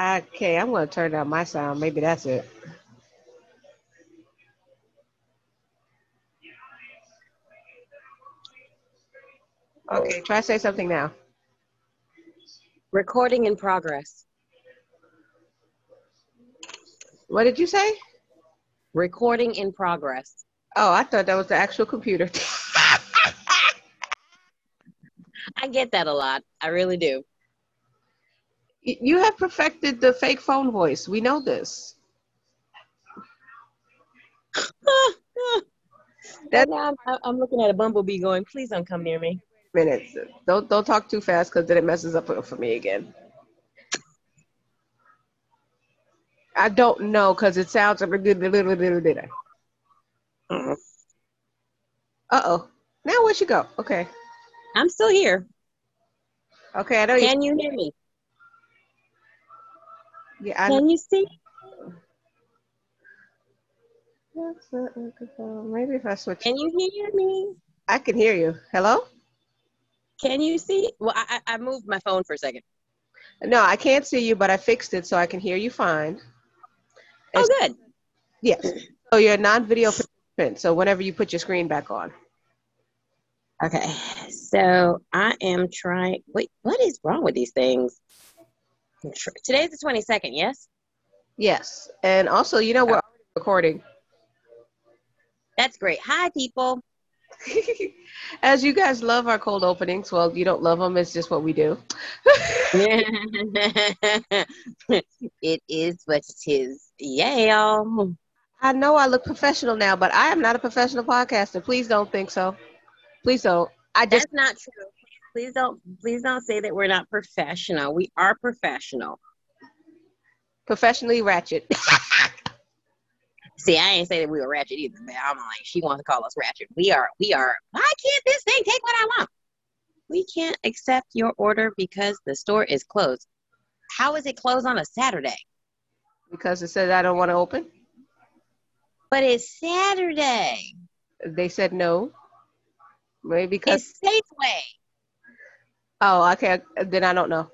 Okay, I'm gonna turn down my sound. Maybe that's it. Okay, try to say something now. Recording in progress. What did you say? Recording in progress. Oh, I thought that was the actual computer. I get that a lot. I really do. You have perfected the fake phone voice. We know this. That, now I'm, I'm looking at a bumblebee going, please don't come near me. Minutes. Don't don't talk too fast because then it messes up for me again. I don't know because it sounds like a good little Uh Uh-uh. oh. Now where'd she go? Okay. I'm still here. Okay, I know you. Can you hear me? Yeah, I Can you see? Maybe if I switch, Can you hear me? I can hear you. Hello? Can you see? Well, I, I moved my phone for a second. No, I can't see you, but I fixed it so I can hear you fine. Oh, good. Yes. So you're a non-video participant. So whenever you put your screen back on. Okay. So I am trying. Wait, what is wrong with these things? Today's the 22nd, yes? Yes. And also, you know, we're oh. already recording. That's great. Hi, people. As you guys love our cold openings, well, you don't love them. It's just what we do. it is what it is. Yeah. I know I look professional now, but I am not a professional podcaster. Please don't think so. Please don't. I just That's not true. Please don't please don't say that we're not professional. We are professional. professionally ratchet. See, I ain't say that we were ratchet either, but I'm like, she wants to call us ratchet. We are, we are, why can't this thing take what I want? We can't accept your order because the store is closed. How is it closed on a Saturday? because it said I don't want to open. But it's Saturday. They said no. Maybe because It's Safeway. Oh, okay, then I don't know.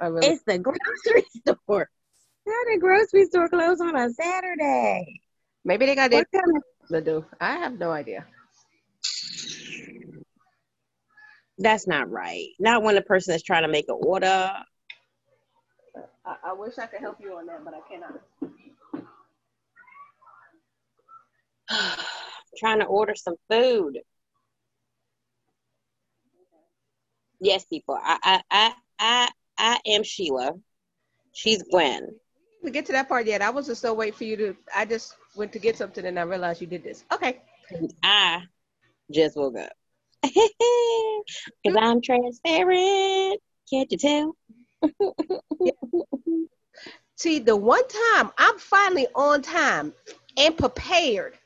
I really It's the grocery store. How the grocery store closed on a Saturday? maybe they got What their kind of to do. I have no idea. That's not right. Not when the person is trying to make an order. I, I wish I could help you on that, but I cannot. trying to order some food. Yes, people. I I I I, I am Sheila. She's Gwen. We get to that part yet. I was just still wait for you to. I just went to get something and I realized you did this. Okay. I just woke up. Because I'm transparent. Can't you tell? See, the one time I'm finally on time and prepared,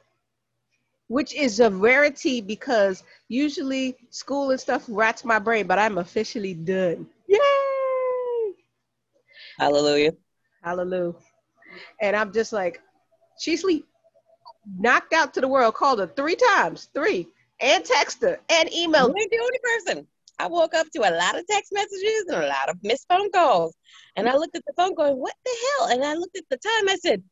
which is a rarity because usually school and stuff rats my brain, but I'm officially done. Yay! Hallelujah. Hallelujah. And I'm just like, she sleep, knocked out to the world, called her three times, three, and text her and You emailed. ain't the only person. I woke up to a lot of text messages and a lot of missed phone calls. And I looked at the phone going, what the hell? And I looked at the time. I said,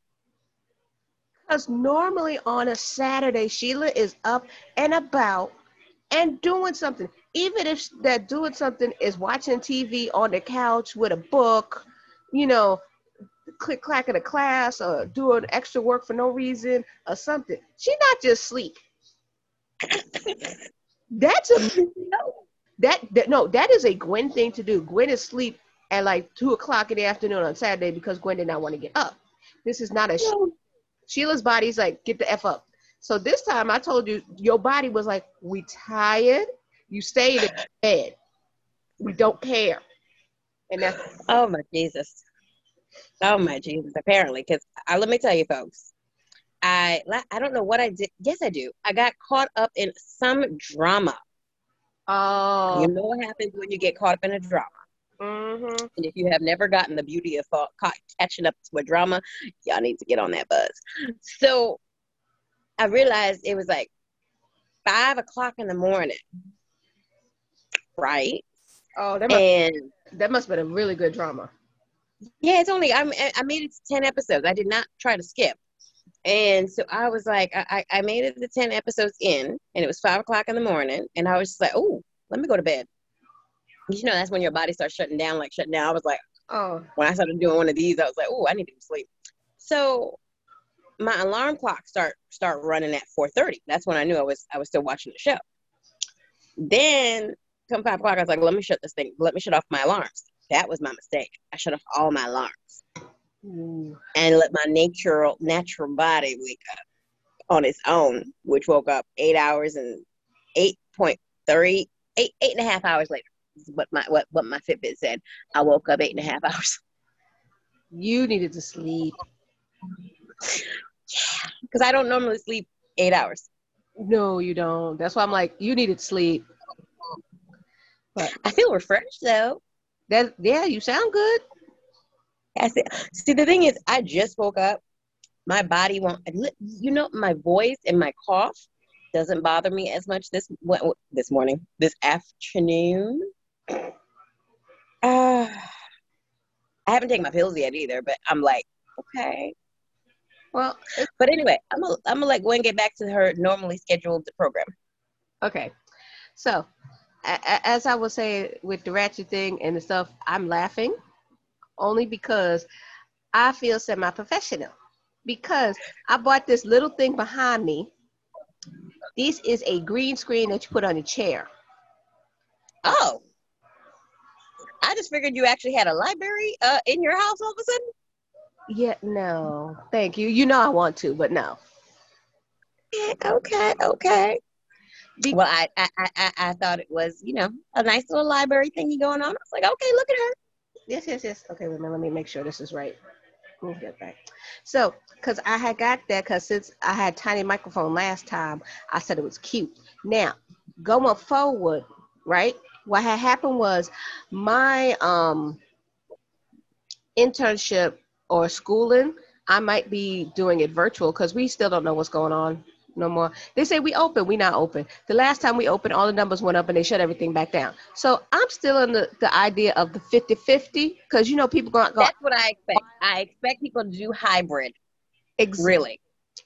Because normally on a Saturday, Sheila is up and about and doing something. Even if that doing something is watching TV on the couch with a book, you know, click clack in a class or doing extra work for no reason or something. She not just sleep. That's a no. That, that no, that is a Gwen thing to do. Gwen is sleep at like two o'clock in the afternoon on Saturday because Gwen did not want to get up. This is not a no. Sheila's body's like, get the F up. So this time I told you, your body was like, we tired. You stayed in bed. We don't care. And that's Oh my Jesus. Oh my Jesus. Apparently, because I uh, let me tell you, folks. I I don't know what I did. Yes, I do. I got caught up in some drama. oh, You know what happens when you get caught up in a drama. Mhm. And if you have never gotten the beauty of catching up to a drama, y'all need to get on that buzz. So I realized it was like five o'clock in the morning, right? oh, that must, And that must have been a really good drama. Yeah, it's only I'm, I made it to ten episodes. I did not try to skip, and so I was like, I, I made it to ten episodes in, and it was five o'clock in the morning, and I was just like, oh, let me go to bed. You know, that's when your body starts shutting down, like shutting down. I was like, Oh, when I started doing one of these, I was like, oh, I need to sleep. So my alarm clock start start running at 4:30. That's when I knew I was I was still watching the show. Then come five o'clock, I was like, let me shut this thing. Let me shut off my alarms. That was my mistake. I shut off all my alarms Ooh. and let my natural natural body wake up on its own, which woke up eight hours and eight point three eight eight and a half hours later. What my what what my Fitbit said. I woke up eight and a half hours. you needed to sleep. because I don't normally sleep eight hours. No, you don't. That's why I'm like, you needed sleep. But I feel refreshed though. That yeah, you sound good. I see. See, the thing is, I just woke up. My body won't. You know, my voice and my cough doesn't bother me as much this this morning, this afternoon. Uh, I haven't taken my pills yet either, but I'm like, okay. Well, But anyway, I'm gonna I'm gonna and get back to her normally scheduled program. okay. So, a- a- as I was saying with the ratchet thing and the stuff, I'm laughing only because I feel semi-professional because I bought this little thing behind me. This is a green screen that you put on your chair. Oh. I just figured you actually had a library uh, in your house all of a sudden. Yeah, no, thank you. You know I want to, but no. Okay, okay. Be- Well, I, I, I, I- thought it was, you know, a nice little library thingy going on. I was like, okay, look at her. Yes, yes, yes. Okay, wait a minute. Let me make sure this is right. Move that back. So, because I had got that, because since I had tiny microphone last time, I said it was cute. Now, going forward, right? What had happened was my um internship or schooling, I might be doing it virtual because we still don't know what's going on no more. They say we open, we not open. The last time we opened, all the numbers went up and they shut everything back down. So I'm still in the, the idea of the 50-50 because you know people going go That's what I expect. I expect people to do hybrid, Exactly. really.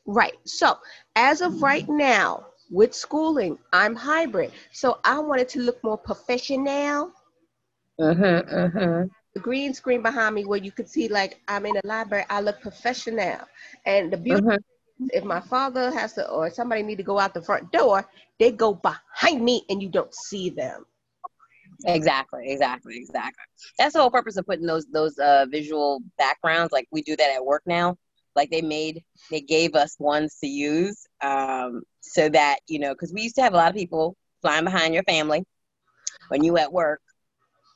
right. So as of right now with schooling, I'm hybrid. So I wanted to look more professional. Mm-hmm, mm-hmm. The green screen behind me where you could see like I'm in a library, I look professional. And the beauty mm-hmm. if my father has to or somebody need to go out the front door, they go behind me and you don't see them. Exactly, exactly, exactly. That's the whole purpose of putting those those uh visual backgrounds. Like we do that at work now. Like they made they gave us ones to use, um, so that you know, because we used to have a lot of people flying behind your family when you at work.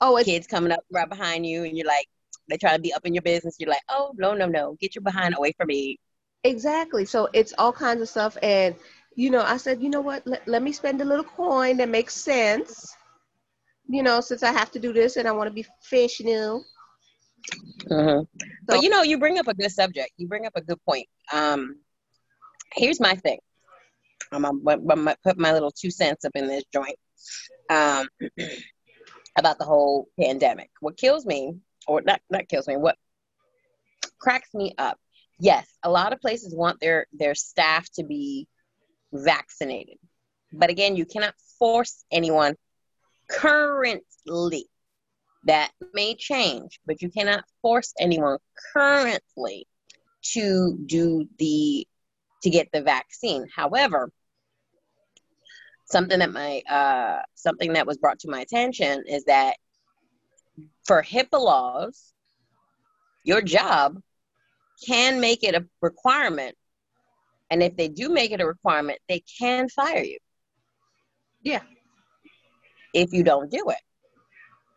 Oh, it's Kids coming up right behind you, and you're like, they try to be up in your business. You're like, oh no, no, no, get your behind away from me. Exactly. So it's all kinds of stuff. And, you know, I said, you know what? Let, let me spend a little coin that makes sense. You know, since I have to do this and I want to be professional. Mm-hmm. So- But you know, you bring up a good subject. You bring up a good point. Um, here's my thing. I'm gonna put my little two cents up in this joint um, about the whole pandemic. What kills me, or not, not kills me, what cracks me up. Yes, a lot of places want their their staff to be vaccinated, but again, you cannot force anyone currently. That may change, but you cannot force anyone currently to do the to get the vaccine. However, something that my uh, something that was brought to my attention is that for HIPAA laws, your job can make it a requirement, and if they do make it a requirement, they can fire you Yeah. if you don't do it.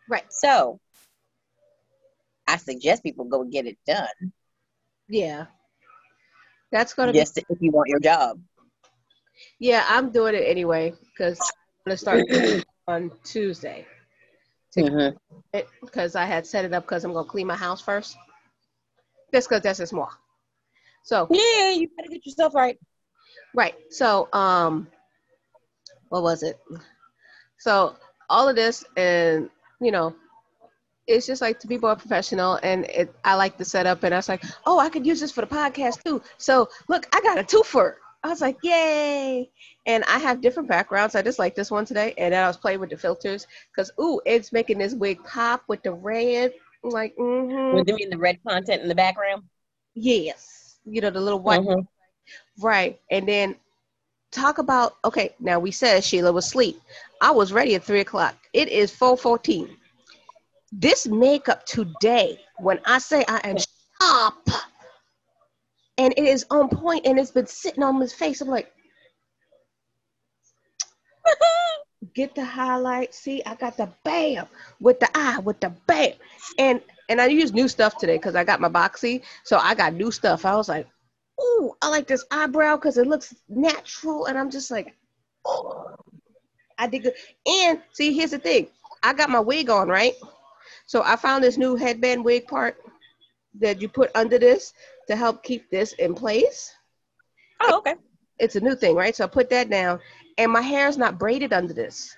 Right. So, I suggest people go get it done, Yeah. That's going to be, if you want your job. yeah, I'm doing it anyway because I'm going to start on Tuesday because I had set it up because I'm going to clean my house first. Just because that's just more. So, Yeah, you better get yourself right. Right. So, um, what was it? So all of this, and you know, it's just like to be more professional and it, I like the setup and I was like, oh, I could use this for the podcast too. So look, I got a twofer. I was like, yay. And I have different backgrounds. I just like this one today. And then I was playing with the filters because, ooh, it's making this wig pop with the red. I'm like, mm-hmm. Do the red content in the background? Yes. You know, the little white. Mhm. Right. And then talk about, okay, now we said Sheila was asleep. I was ready at three o'clock. It is 414. This makeup today, when I say I am sharp, and it is on point and it's been sitting on his face, I'm like, get the highlight. See, I got the bam with the eye, with the bam. And and I use new stuff today because I got my boxy. So I got new stuff. I was like, ooh, I like this eyebrow because it looks natural. And I'm just like, oh, I did good. And see, here's the thing. I got my wig on, right? So I found this new headband wig part that you put under this to help keep this in place. Oh, okay. It's a new thing, right? So I put that down, and my hair is not braided under this.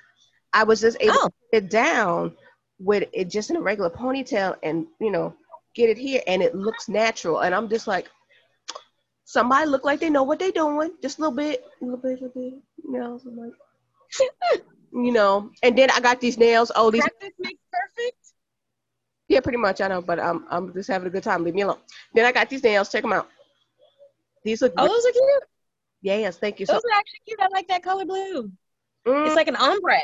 I was just able Oh. to put it down with it just in a regular ponytail and, you know, get it here, and it looks natural. And I'm just like, somebody look like they know what they're doing, just a little bit, a little bit, a little bit, you know. I'm like, you know, and then I got these nails. Oh, these Practice makes perfect. Yeah, pretty much. I know, but I'm I'm just having a good time. Leave me alone. Then I got these nails. Check them out. These look. Oh, those are cute. yes, thank you. So, Those are actually cute. I like that color blue. Mm, It's like an ombre.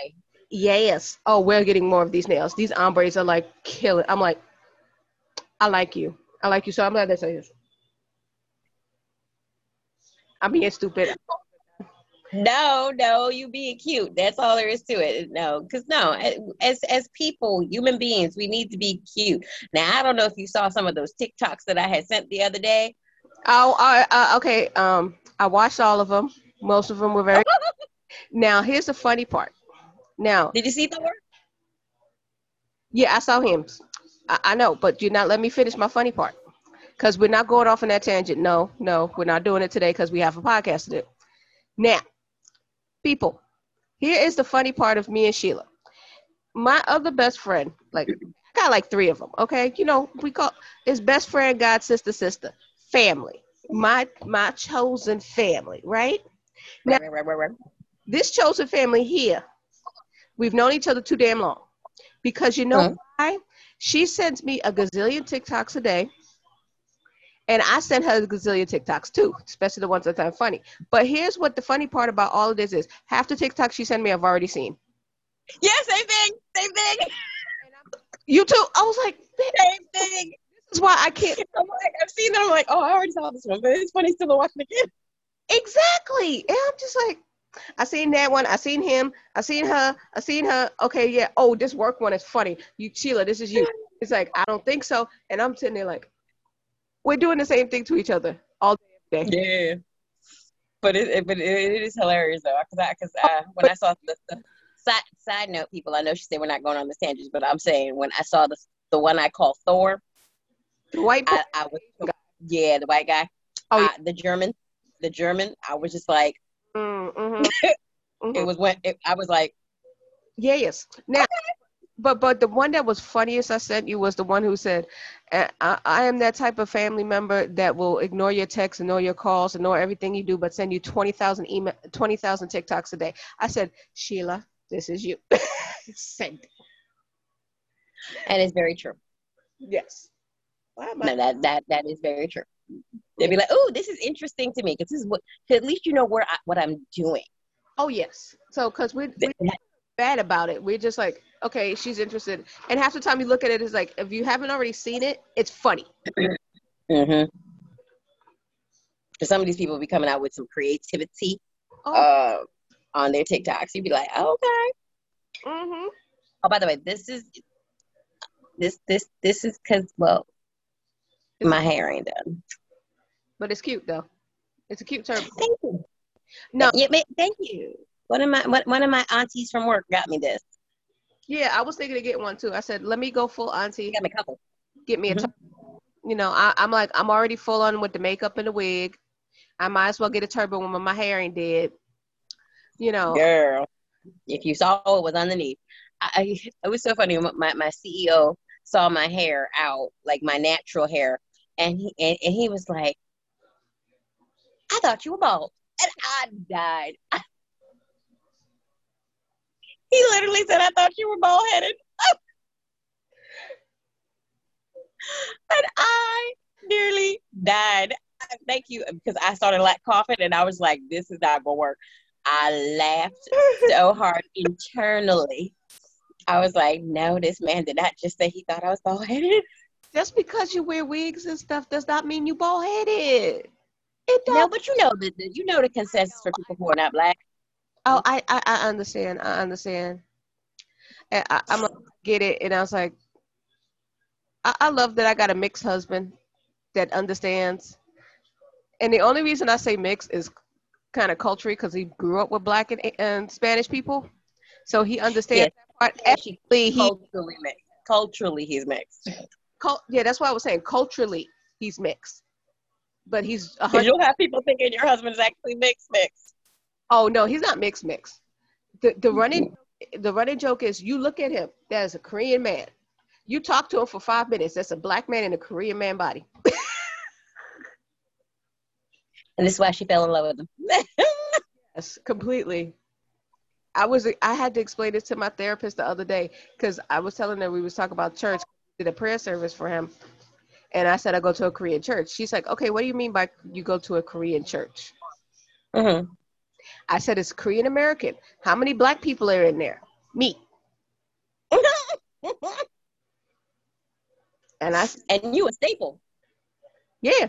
yes. Oh, we're getting more of these nails. These ombres are like killing. I'm like, I like you. I like you. So I'm glad they say this. I'm being stupid. No, no, you being cute. That's all there is to it. No, because no, as as people, human beings, we need to be cute. Now, I don't know if you saw some of those TikToks that I had sent the other day. Oh, uh, uh, okay. Um, I watched all of them. Most of them were very. now, here's the funny part. Now, Did you see the Thor? Yeah, I saw him. I, I know, but you're not let me finish my funny part. Because we're not going off on that tangent. No, no, we're not doing it today because we have a podcast to do. Now, people, here is the funny part of me and Sheila. My other best friend, like, got like three of them, okay? You know, we call is best friend, God, sister, sister, family. My my chosen family, right? Now- Right, right, right, right, this chosen family here, we've known each other too damn long. Because you know Mhm. why? She sends me a gazillion TikToks a day. And I send her a gazillion TikToks too, especially the ones that are funny. But here's what the funny part about all of this is half the TikToks she sent me I've already seen. Yeah, same thing, same thing, You too. I was like, same thing. this is why I can't I'm like, I've seen them. I'm like, oh, I already saw this one, but it's funny still to watch it again. Exactly. And I'm just like, I seen that one. I seen him. I seen her. I seen her. Okay, yeah. Oh, this work one is funny. You, Sheila, this is you. It's like, I don't think so. And I'm sitting there like, we're doing the same thing to each other all day. every day. Yeah. But it, it but it, it is hilarious though, because I because uh, when I saw the, the side side note, people, I know she said we're not going on the tangent, but I'm saying when I saw the the one I call Thor, The white boy. I, I was yeah the white guy, Oh, yeah. uh, the German, the German. I was just like Mm, mhm. it Mhm. was when it, I was like yeah, Yes. Now, but but the one that was funniest I sent you was the one who said, "Uh, I, "I am that type of family member that will ignore your texts, and ignore your calls, and ignore everything you do, but send you twenty thousand email, twenty thousand TikToks a day." I said, "Sheila, this is you." Send it. and it's very true. Yes. Why am I- No, that that that is very true. They'd be like, "Oh, this is interesting to me because this is what. At least you know where I, what I'm doing." Oh yes. So because we we bad about it, we're just like, okay, she's interested, and half the time you look at it, it's like if you haven't already seen it, it's funny. Mm-hmm. Because some of these people be coming out with some creativity Oh. uh, on their TikToks. You'd be like, okay. Mm-hmm. Oh, by the way, this is this this this is because well, my hair ain't done. But it's cute though. It's a cute turban. Thank you. No. yeah, thank you. One of my one, one of my aunties from work got me this. Yeah, I was thinking to get one too. I said, let me go full auntie, got me a couple. get me a Mhm. turban. You know, I, I'm like, I'm already full on with the makeup and the wig. I might as well get a turban when my hair ain't dead. You know, Girl, if you saw what was underneath, I, I it was so funny. My my CEO saw my hair out, like my natural hair, and he and, and he was like, "I thought you were bald," and I died. he literally said, "I thought you were bald headed," and I nearly died. Thank you, because I started like coughing, and I was like, "This is not gonna work." I laughed so hard internally. I was like, no, this man did not just say he thought I was bald headed. Just because you wear wigs and stuff does not mean you bald headed. It does. No, but you know the, the, you know the consensus for people who are not black. Oh, I I, I understand. I understand. And I, am gonna get it. And I was like, I, I love that I got a mixed husband that understands. And the only reason I say mixed is kind of culturally because he grew up with black and, and Spanish people, so he understands yes. that part. Ethnically, he culturally mixed. Culturally, he's mixed. Cult, yeah, that's why I was saying culturally he's mixed, but he's. You'll have people thinking your husband's actually mixed, mixed. Oh no, he's not mixed, mix. The the running the running joke is you look at him. That is a Korean man. You talk to him for five minutes. That's a black man in a Korean man body. and this is why she fell in love with him. yes, completely. I was I had to explain this to my therapist the other day because I was telling her we was talking about church, did a prayer service for him, and I said I go to a Korean church. She's like, okay, what do you mean by you go to a Korean church? Mm-hmm. I said it's Korean American. How many black people are in there? Me. and I and you a staple. Yeah.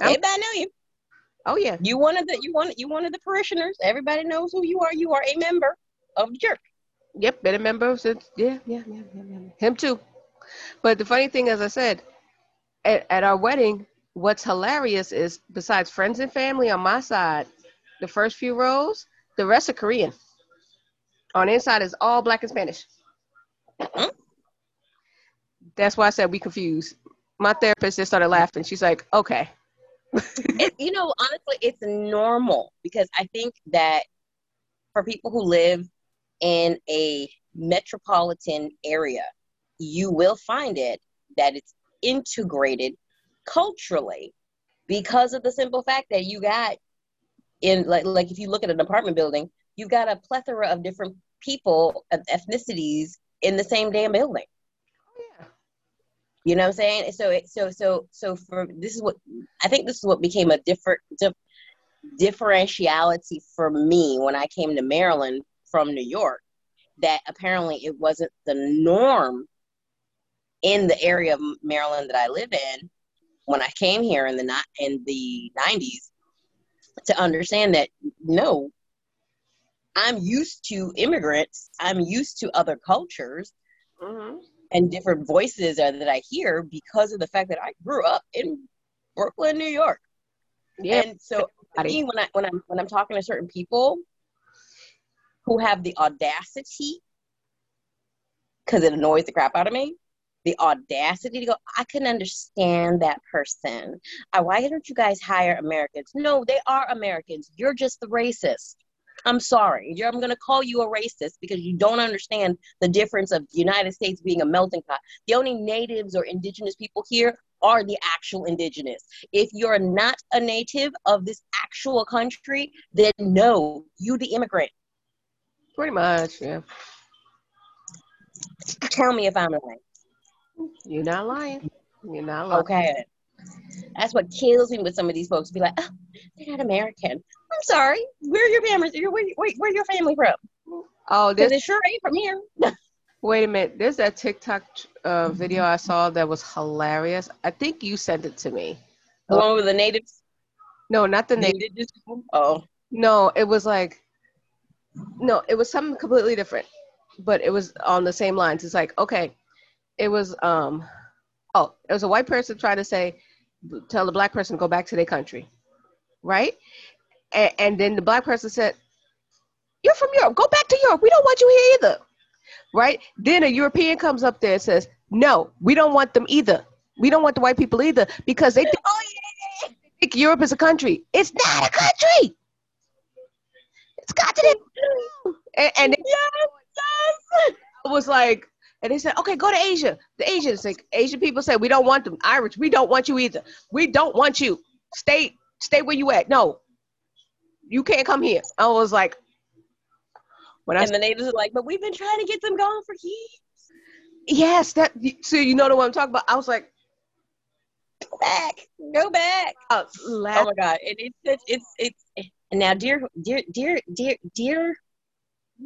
Everybody know you. Oh yeah. You one of the you one you one of the parishioners. Everybody knows who you are. You are a member of the church. Yep, been a member since yeah, yeah, yeah, yeah, yeah. Him too. But the funny thing, as I said, at, at our wedding, what's hilarious is besides friends and family on my side, the first few rows, the rest are Korean. On the inside is all black and Spanish. Mm-hmm. That's why I said we confused. My therapist just started laughing. She's like, okay it, you know, honestly, it's normal because I think that for people who live in a metropolitan area, you will find it that it's integrated culturally because of the simple fact that you got in like like if you look at an apartment building, you've got a plethora of different people of ethnicities in the same damn building. Oh, you know what I'm saying? So it, so so so for this is what I think this is what became a different dif- differentiality for me when I came to Maryland from New York. That apparently it wasn't the norm in the area of Maryland that I live in when I came here in the in the 90s to understand that no, I'm used to immigrants. I'm used to other cultures. Mm-hmm and different voices that I hear because of the fact that I grew up in Brooklyn, New York. Yeah. And so I mean, when I when I'm when I'm talking to certain people who have the audacity, because it annoys the crap out of me, the audacity to go, I can understand that person. Uh, why don't you guys hire Americans? No, they are Americans. You're just the racist. I'm sorry. I'm going to call you a racist because you don't understand the difference of the United States being a melting pot. The only natives or indigenous people here are the actual indigenous. If you're not a native of this actual country, then no, you the immigrant. Pretty much, yeah. Tell me if I'm lying. You're not lying. You're not lying. Okay. That's what kills me with some of these folks. Be like, oh, they're not American. I'm sorry. Where are your family? Where, where, where your family from? Oh, this it sure ain't from here. Wait a minute. There's that TikTok uh, video I saw that was hilarious. I think you sent it to me. The one with the natives? No, not the natives. Oh. No, it was like, no, it was something completely different, but it was on the same lines. It's like, okay, it was, um, oh, it was a white person trying to say, tell the black person to go back to their country, right? And, and then the black person said, You're from Europe. Go back to Europe. We don't want you here either. Right? Then a European comes up there and says, No, we don't want them either. We don't want the white people either because they think, oh, yeah. they think Europe is a country. It's not a country. It's continent. And, and yes, yes. I was like, And they said, okay, go to Asia. The Asians, like Asian people say, we don't want them. Irish, we don't want you either. We don't want you. Stay, stay where you at. No, you can't come here. I was like, when I and the natives are like, but we've been trying to get them gone for years. Yes, that. So you know what I'm talking about. I was like, go back, go back. Oh, oh my god, it, it, it's it's it's now, dear, dear, dear, dear, dear,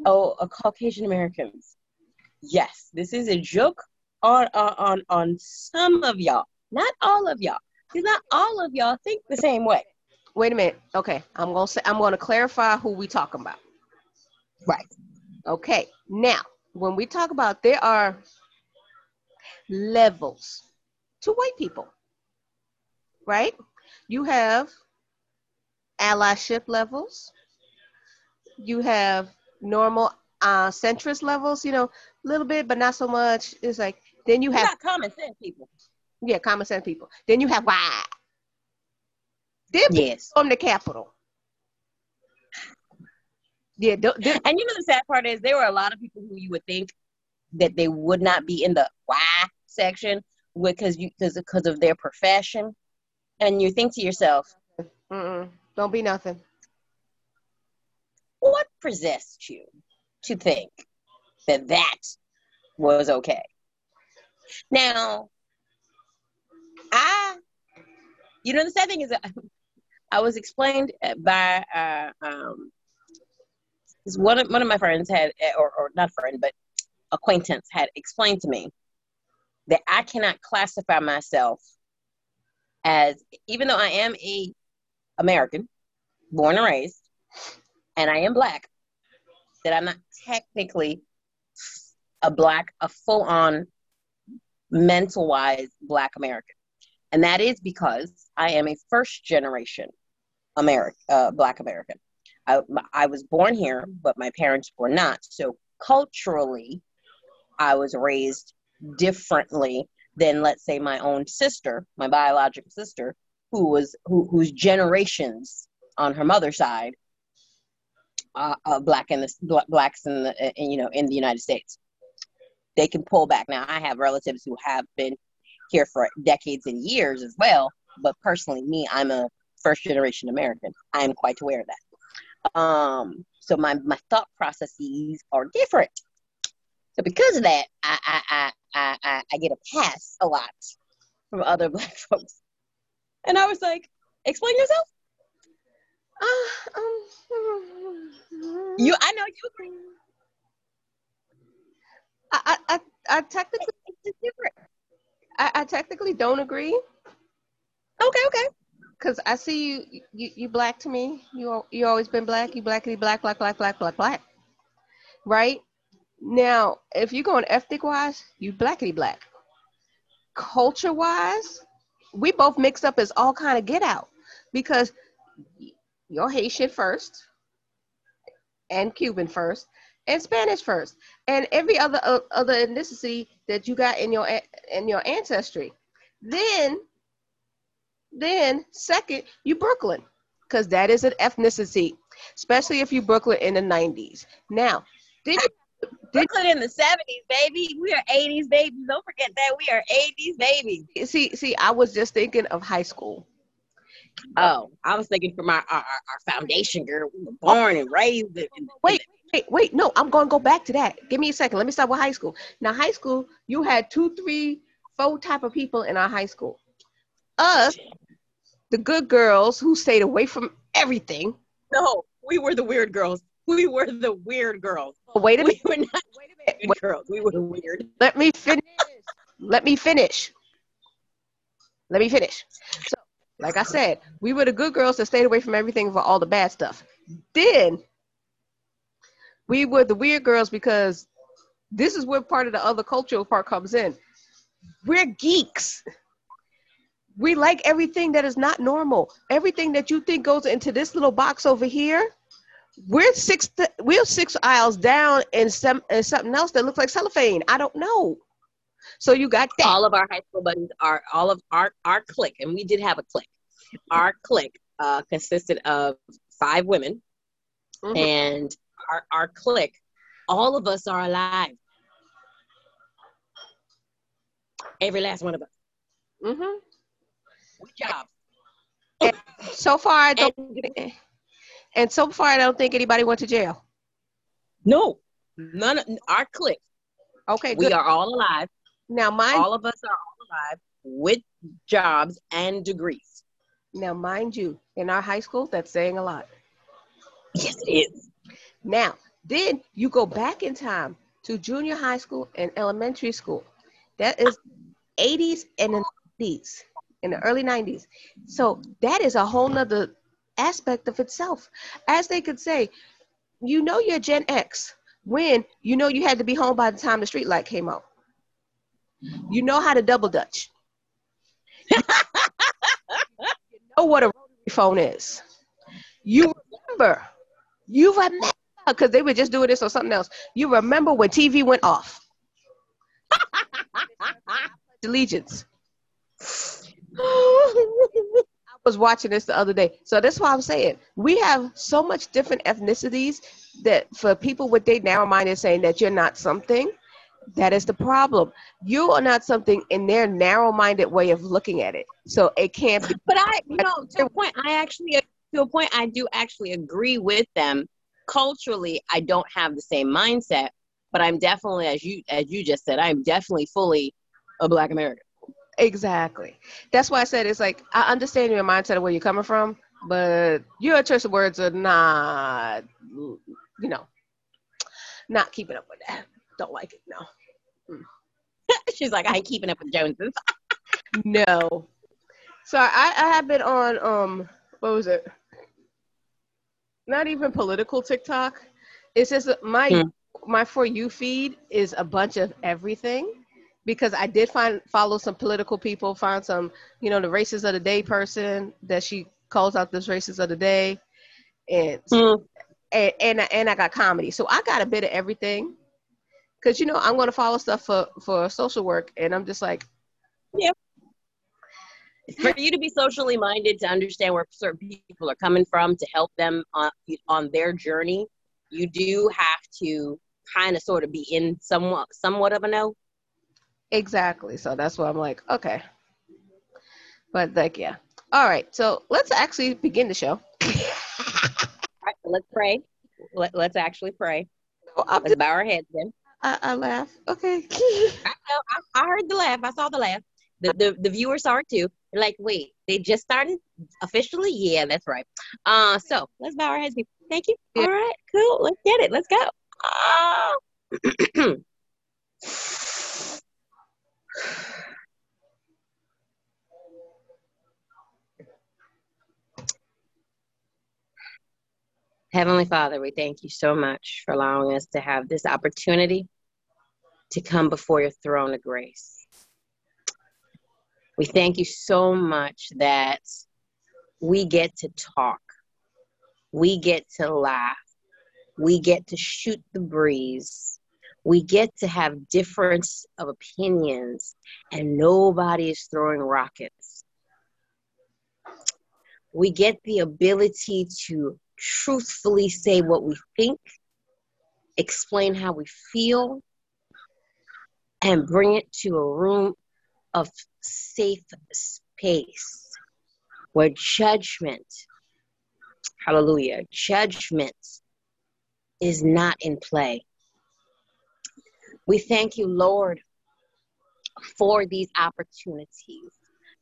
oh, uh, Caucasian Americans. Yes, this is a joke on on on some of y'all, not all of y'all, because not all of y'all think the same way. Wait a minute. Okay, I'm gonna say I'm gonna clarify who we talking about. Right. Okay. Now, when we talk about there are levels to white people, right? You have allyship levels. You have normal uh, centrist levels, you know, a little bit, but not so much. It's like then you have common sense people. Yeah, common sense people. Then you have why. Then yes. from the capital. Yeah, and you know the sad part is there were a lot of people who you would think that they would not be in the why section because you because because of their profession, and you think to yourself, Mm-mm. Don't be nothing. What possessed you to think that that was okay? Now, I, you know, the sad thing is I was explained by uh, um, one of one of my friends had, or, or not friend, but acquaintance had explained to me that I cannot classify myself as, even though I am a American, born and raised, and I am black, that I'm not technically a black, a full on mental wise black American. And that is because I am a first generation American, uh, black American. I, I was born here, but my parents were not. So culturally, I was raised differently than, let's say, my own sister, my biological sister, who was who, whose generations on her mother's side uh, uh, black in the blacks in the in, you know in the United States. They can pull back. Now I have relatives who have been here for decades and years as well, but personally, me, I'm a first generation American. I am quite aware of that. Um, so my my thought processes are different. So because of that, I I I I, I get a pass a lot from other black folks and I was like, explain yourself. Uh, um, you, I know you agree. I, I, I technically different. I, I technically don't agree. Okay, okay. Cause I see you, you, you black to me. You, you always been black. You blackity black, black, black, black, black, black. Right now, if you're going ethnic wise, you blackity black. Culture wise, we both mixed up as all kind of get out because you're Haitian first and Cuban first and Spanish first and every other uh, other ethnicity that you got in your in your ancestry. Then then second, you Brooklyn because that is an ethnicity, especially if you Brooklyn in the 90s. Now, did you Brooklyn in the 70s, baby. We are 80s babies. Don't forget that. We are 80s babies. See, see, I was just thinking of high school. Oh, I was thinking from our, our, our foundation girl. We were oh. born and raised. In, wait, wait, wait. No, I'm going to go back to that. Give me a second. Let me start with high school. Now, high school, you had two, three, four type of people in our high school. Us, the good girls who stayed away from everything. No, we were the weird girls. We were the weird girls. Oh, wait a minute. We were not wait a minute. Wait. girls. We were weird. Let me finish. Let me finish. Let me finish. So, like I said, we were the good girls that stayed away from everything for all the bad stuff. Then we were the weird girls because this is where part of the other cultural part comes in. We're geeks. We like everything that is not normal. Everything that you think goes into this little box over here we're six th- we're six aisles down in some in something else that looks like cellophane. I don't know. So you got that. All of our high school buddies are all of our our clique, and we did have a clique. Our clique uh, consisted of five women, mm-hmm. and our our clique, all of us are alive. Every last one of us. Mm-hmm. With jobs. So far, I don't. And- And so far, I don't think anybody went to jail. no, none of our clique. Okay, We good. are all alive. Now, mind All of us are all alive with jobs and degrees. now, mind you, in our high school, that's saying a lot. Yes, it is. Now, then you go back in time to junior high school and elementary school. That is 80s and the 90s, in the early 90s. So that is a whole nother aspect of itself. As they could say, you know you're Gen X when you know you had to be home by the time the street light came on. You know how to double dutch. you know what a rotary phone is. You remember, you remember, because they were just doing this or something else. You remember when TV went off. Allegiance. I was watching this the other day. So that's why I'm saying we have so much different ethnicities that for people with their narrow minded saying that you're not something, that is the problem. You are not something in their narrow minded way of looking at it. So it can't be But I, you know, to a point, I actually, to a point, I do actually agree with them. Culturally, I don't have the same mindset, but I'm definitely, as you, as you just said, I'm definitely fully a Black American. Exactly. That's why I said it's like I understand your mindset of where you're coming from, but your choice of words are not, you know, not keeping up with that. Don't like it. No. She's like, I ain't keeping up with Joneses. No. So I, I have been on um what was it? Not even political TikTok. It's just my Hmm. my for you feed is a bunch of everything because I did find follow some political people, find some, you know, the races of the day person that she calls out this races of the day. And Hmm. and and and I got comedy. So I got a bit of everything. Cause you know I'm gonna follow stuff for for social work, and I'm just like, yeah. For you to be socially minded, to understand where certain people are coming from, to help them on on their journey, you do have to kind of sort of be in somewhat somewhat of a know. Exactly. So that's why I'm like, okay. But like, yeah. All right. So let's actually begin the show. All right, so let's pray. Let, let's actually pray. I'm Let's bow our heads in. I, I laugh. Okay. I know. I, I heard the laugh. I saw the laugh. The, the the viewers saw it too. They're like, wait, they just started officially? Yeah, that's right. Uh, so let's bow our heads. Thank you. All right, cool. Let's get it. Let's go. Ah. Heavenly Father, we thank you so much for allowing us to have this opportunity to come before your throne of grace. We thank you so much that we get to talk, we get to laugh, we get to shoot the breeze, we get to have difference of opinions, and nobody is throwing rockets. We get the ability to truthfully say what we think, explain how we feel, and bring it to a room of safe space where judgment, hallelujah, judgment is not in play. We thank you, Lord, for these opportunities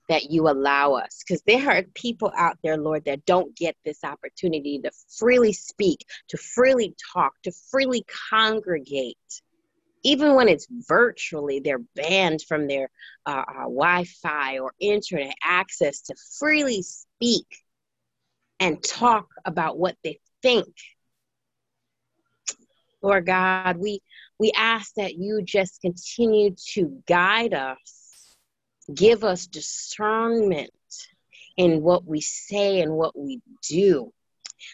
that you allow us because there are people out there lord that don't get this opportunity to freely speak to freely talk to freely congregate even when it's virtually they're banned from their uh, uh, wi-fi or internet access to freely speak and talk about what they think lord god we we ask that you just continue to guide us give us discernment in what we say and what we do.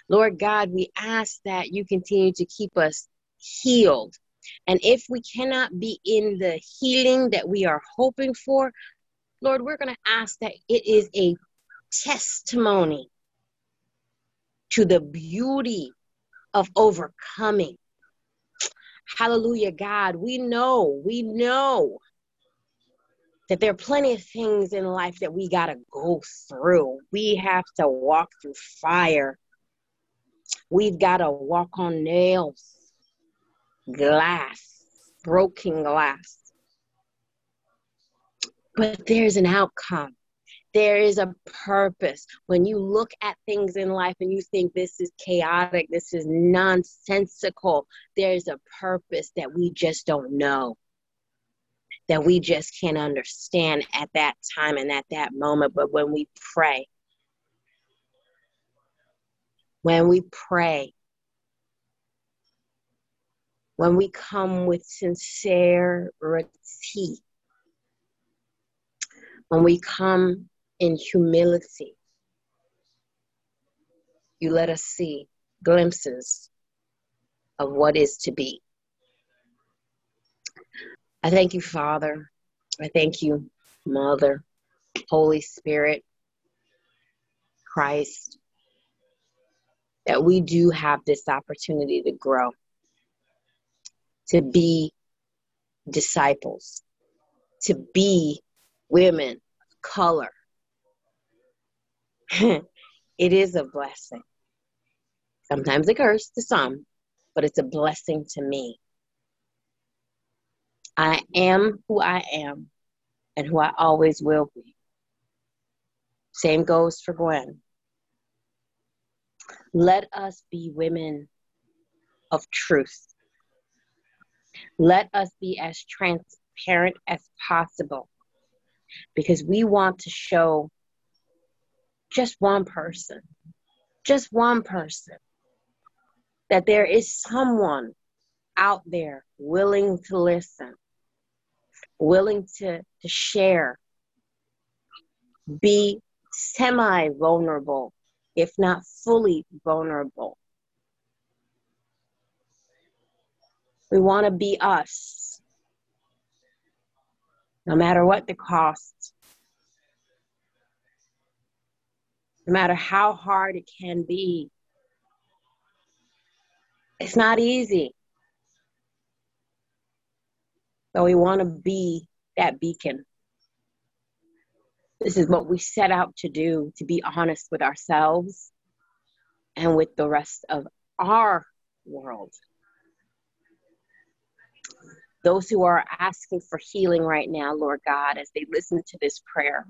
Lord God, we ask that you continue to keep us healed. And if we cannot be in the healing that we are hoping for, Lord, we're going to ask that it is a testimony to the beauty of overcoming. Hallelujah, God. We know, we know that there are plenty of things in life that we got to go through. We have to walk through fire. We've got to walk on nails, glass, broken glass. But there's an outcome. There is a purpose. When you look at things in life and you think this is chaotic, this is nonsensical, there's a purpose that we just don't know that we just can't understand at that time and at that moment. But when we pray, when we pray, when we come with sincerity, when we come in humility, you let us see glimpses of what is to be. I thank you, Father. I thank you, Mother, Holy Spirit, Christ, that we do have this opportunity to grow, to be disciples, to be women of color. it is a blessing. Sometimes a curse to some, but it's a blessing to me. I am who I am and who I always will be. Same goes for Gwen. Let us be women of truth. Let us be as transparent as possible because we want to show just one person, just one person, that there is someone out there willing to listen, willing to, to share, be semi vulnerable, if not fully vulnerable. We want to be us, no matter what the cost, no matter how hard it can be. It's not easy. So we want to be that beacon. This is what we set out to do to be honest with ourselves and with the rest of our world. Those who are asking for healing right now, Lord God, as they listen to this prayer,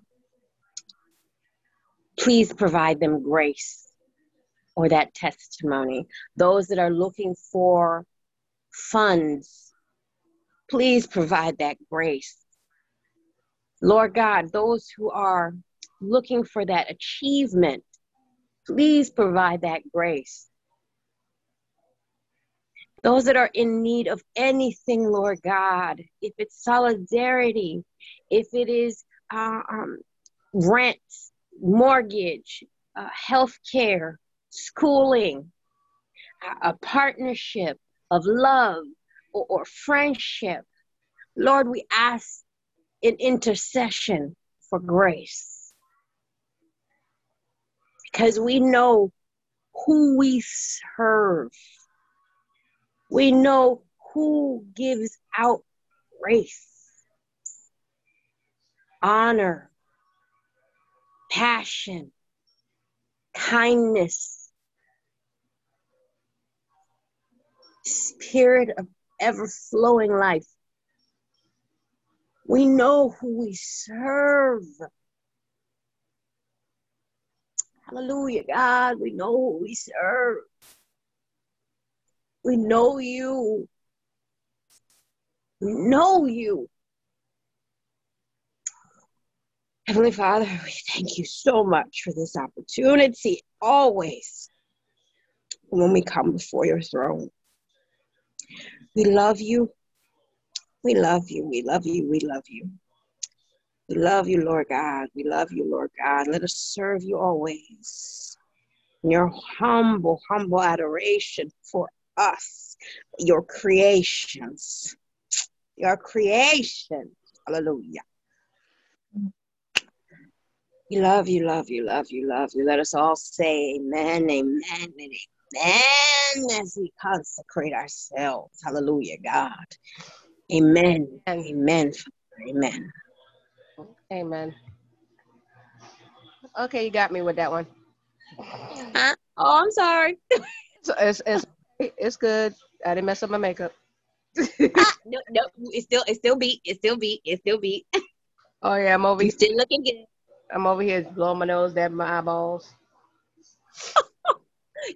please provide them grace or that testimony. Those that are looking for funds Please provide that grace. Lord God, those who are looking for that achievement, please provide that grace. Those that are in need of anything, Lord God, if it's solidarity, if it is uh, um, rent, mortgage, uh, health care, schooling, a partnership of love, or, or friendship. Lord, we ask in intercession for grace. Because we know who we serve. We know who gives out grace, honor, passion, kindness, spirit of ever flowing life. We know who we serve. Hallelujah, God. We know who we serve. We know you. We know you. Heavenly Father, we thank you so much for this opportunity always when we come before your throne. We love you. We love you. We love you. We love you. We love you, Lord God. We love you, Lord God. Let us serve you always. In your humble, humble adoration for us, your creations, your creation. Hallelujah. We love you, love you, love you, love you. Let us all say amen, amen, and amen as we consecrate ourselves. Hallelujah, God. Amen. Amen. Amen. Amen. Okay, you got me with that one. Huh? Oh, I'm sorry. So it's it's it's good. I didn't mess up my makeup. Ah, no, no, it's still, it's still beat, it's still beat, it's still beat. Oh yeah, I'm over You here. still looking good. I'm over here blowing my nose, dabbing my eyeballs.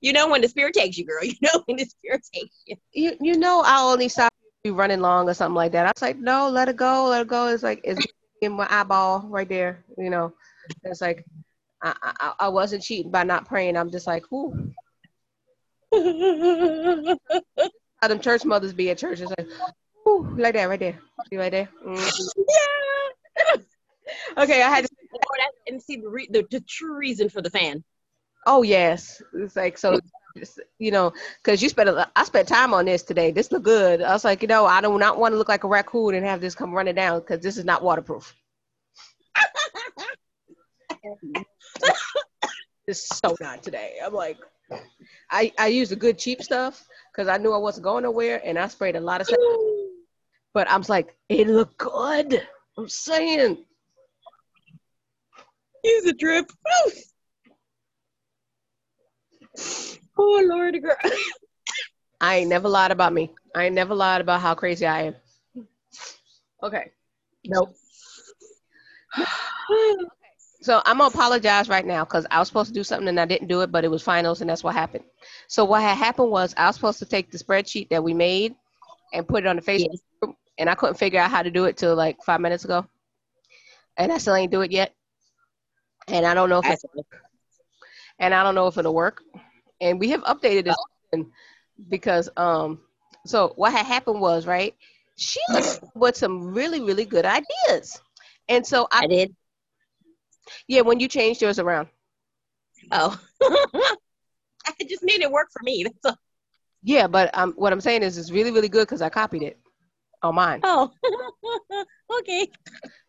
You know when the spirit takes you, girl. You know when the spirit takes you. You you know I only stop you running long or something like that. I was like, no, let it go, let it go. It's like it's in my eyeball right there. You know, it's like I I, I wasn't cheating by not praying. I'm just like, whoo. How them church mothers be at church. It's like, like that right there. See right there. Mhm. yeah. Okay, I had to. And see the, re- the the true reason for the fan. Oh yes, it's like so. You know, because you spent a, I spent time on this today. This look good. I was like, you know, I do not want to look like a raccoon and have this come running down because this is not waterproof. It's so not today. I'm like, I I used the good cheap stuff because I knew I wasn't going nowhere, and I sprayed a lot of stuff. But I'm like, it looked good. I'm saying, Use a drip. oh Lord, girl. I ain't never lied about me. I ain't never lied about how crazy I am. Okay. Nope. So I'm gonna apologize right now because I was supposed to do something and I didn't do it, but it was finals and that's what happened. So what had happened was I was supposed to take the spreadsheet that we made and put it on the Facebook Yes. group, and I couldn't figure out how to do it till like five minutes ago, and I still ain't do it yet. And I don't know if it, and I don't know if it'll work. And we have updated this because um, so what had happened was right, she was with some really really good ideas, and so I I did. yeah when you changed yours around. Oh. I just made it work for me. That's all. Yeah, but um, what I'm saying is it's really, really good because I copied it on mine. Oh. okay.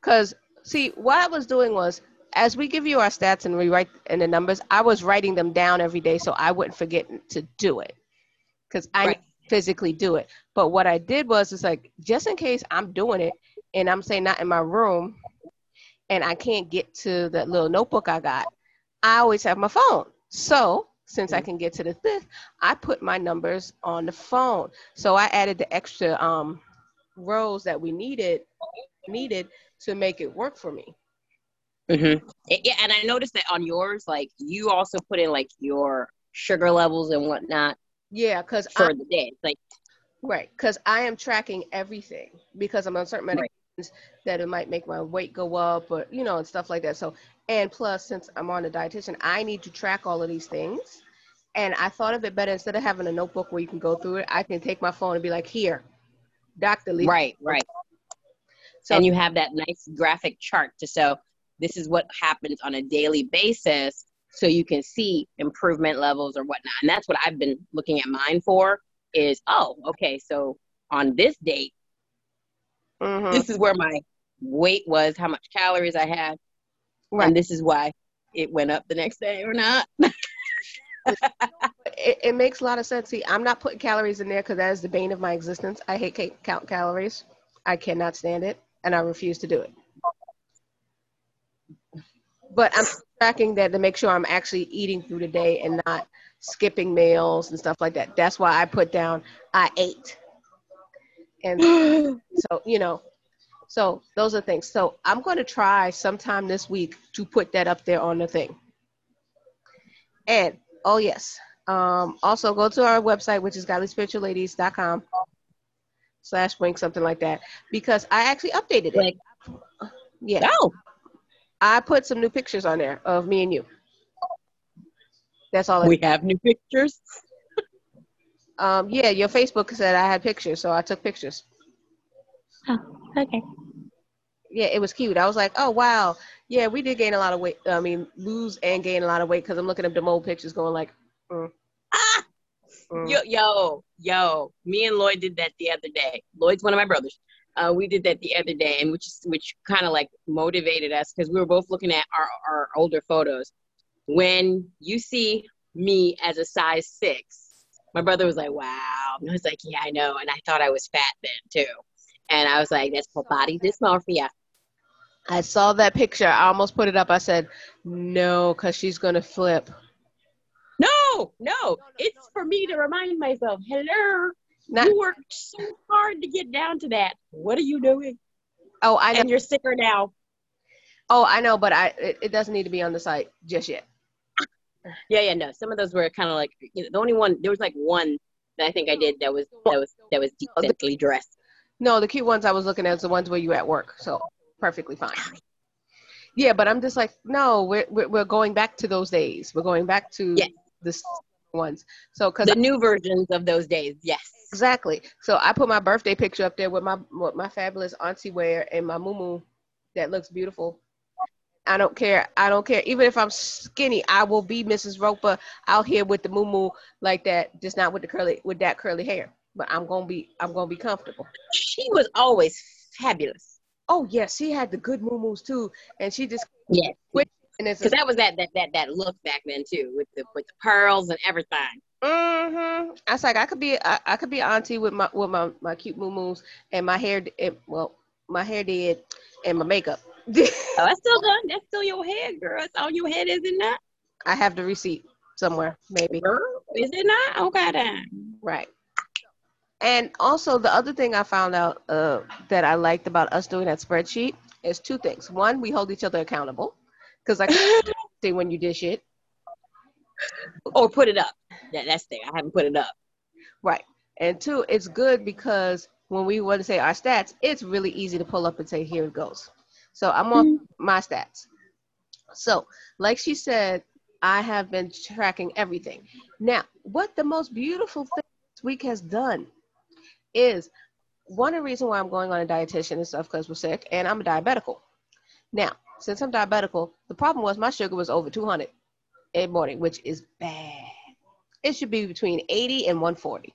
Because see, what I was doing was, as we give you our stats and we write in the numbers, I was writing them down every day so I wouldn't forget to do it. Because I Right. physically do it. But what I did was, it's like just in case I'm doing it and I'm saying not in my room, and I can't get to that little notebook I got, I always have my phone. So since I can get to the fifth, I put my numbers on the phone. So I added the extra um, rows that we needed needed to make it work for me. Mm-hmm. Yeah, and I noticed that on yours, like you also put in like your sugar levels and whatnot Yeah, because for the day. Like right, because I am tracking everything because I'm on certain medications Right. that it might make my weight go up or you know and stuff like that. So and plus since I'm on a dietitian, I need to track all of these things. And I thought of it better instead of having a notebook where you can go through it, I can take my phone and be like, here, Dr. Lee. right, right. So and you have that nice graphic chart to show this is what happens on a daily basis so you can see improvement levels or whatnot and that's what i've been looking at mine for is oh okay so on this date mhm, this is where my weight was how much calories i had right. and this is why it went up the next day or not it, it makes a lot of sense. See, I'm not putting calories in there because that is the bane of my existence. I hate ca- count calories. I cannot stand it, and I refuse to do it. But I'm tracking that to make sure I'm actually eating through the day and not skipping meals and stuff like that. That's why I put down I ate. And so, you know, so those are things. So I'm going to try sometime this week to put that up there on the thing. And oh yes, um, also go to our website, which is godlyspiritualladies.com slash wink, something like that, because I actually updated it. like Yeah, oh I put some new pictures on there of me and you. That's all. we have new pictures um, yeah, your Facebook said I had pictures, so I took pictures. Oh okay Yeah, it was cute. I was like, oh wow, yeah, we did gain a lot of weight. I mean, lose and gain a lot of weight because I'm looking at the old pictures, going like, mm, ah mm. Yo, yo, yo, me and Lloyd did that the other day. Lloyd's one of my brothers. Uh, we did that the other day, and which which kind of like motivated us because we were both looking at our, our older photos. When you see me as a size six, my brother was like, "Wow," and I was like, "Yeah, I know," and I thought I was fat then too, and I was like, "That's for body dysmorphia." I saw that picture. I almost put it up. I said, no, because she's going to flip. No, no, it's for me to remind myself, hello, Not, you worked so hard to get down to that. What are you doing? oh, I know. And you're sicker now. Oh, I know, but I it, it doesn't need to be on the site just yet. Yeah, yeah, no. Some of those were kind of like you know, the only one. There was like one that I think I did that was that was that was oh, decently dressed. No, the cute ones I was looking at is the ones where you at work. So perfectly fine. Yeah, but I'm just like, no, we're we're, we're going back to those days. We're going back to Yes. the ones. So because The new versions of those days. Yes. exactly. So I put my birthday picture up there with my with my fabulous auntie wear and my muumuu that looks beautiful. I don't care. I don't care. Even if I'm skinny, I will be Mrs. Roper out here with the muumuu like that, just not with the curly with that curly hair. But I'm gonna be I'm gonna be comfortable. She was always fabulous. Oh yes, she had the good muumuus too, and she just and it's Because that was that, that that that look back then too, with the with the pearls and everything. Mm-hmm. I was like, I could be, I, I could be auntie with my with my my cute moo and my hair, it, well, my hair did, and my makeup. Oh, that's still done. That's still your head, girl. It's on your head, is it not? I have the receipt somewhere, maybe. Is it not? Okay, then. Right. And also, the other thing I found out uh, that I liked about us doing that spreadsheet is two things. One, we hold each other accountable because I can't see when you did shit. Or put it up. That, that's the thing. I haven't put it up. Right. And two, it's good because when we want to say our stats, it's really easy to pull up and say, here it goes. So I'm on my stats. So, like she said, I have been tracking everything. Now, what the most beautiful thing this week has done is one of the reasons why I'm going on a dietitian and stuff because we're sick, and I'm a diabetical. Now, since I'm diabetical, the problem was my sugar was over 200 in the morning, which is bad. It should be between 80 and 140.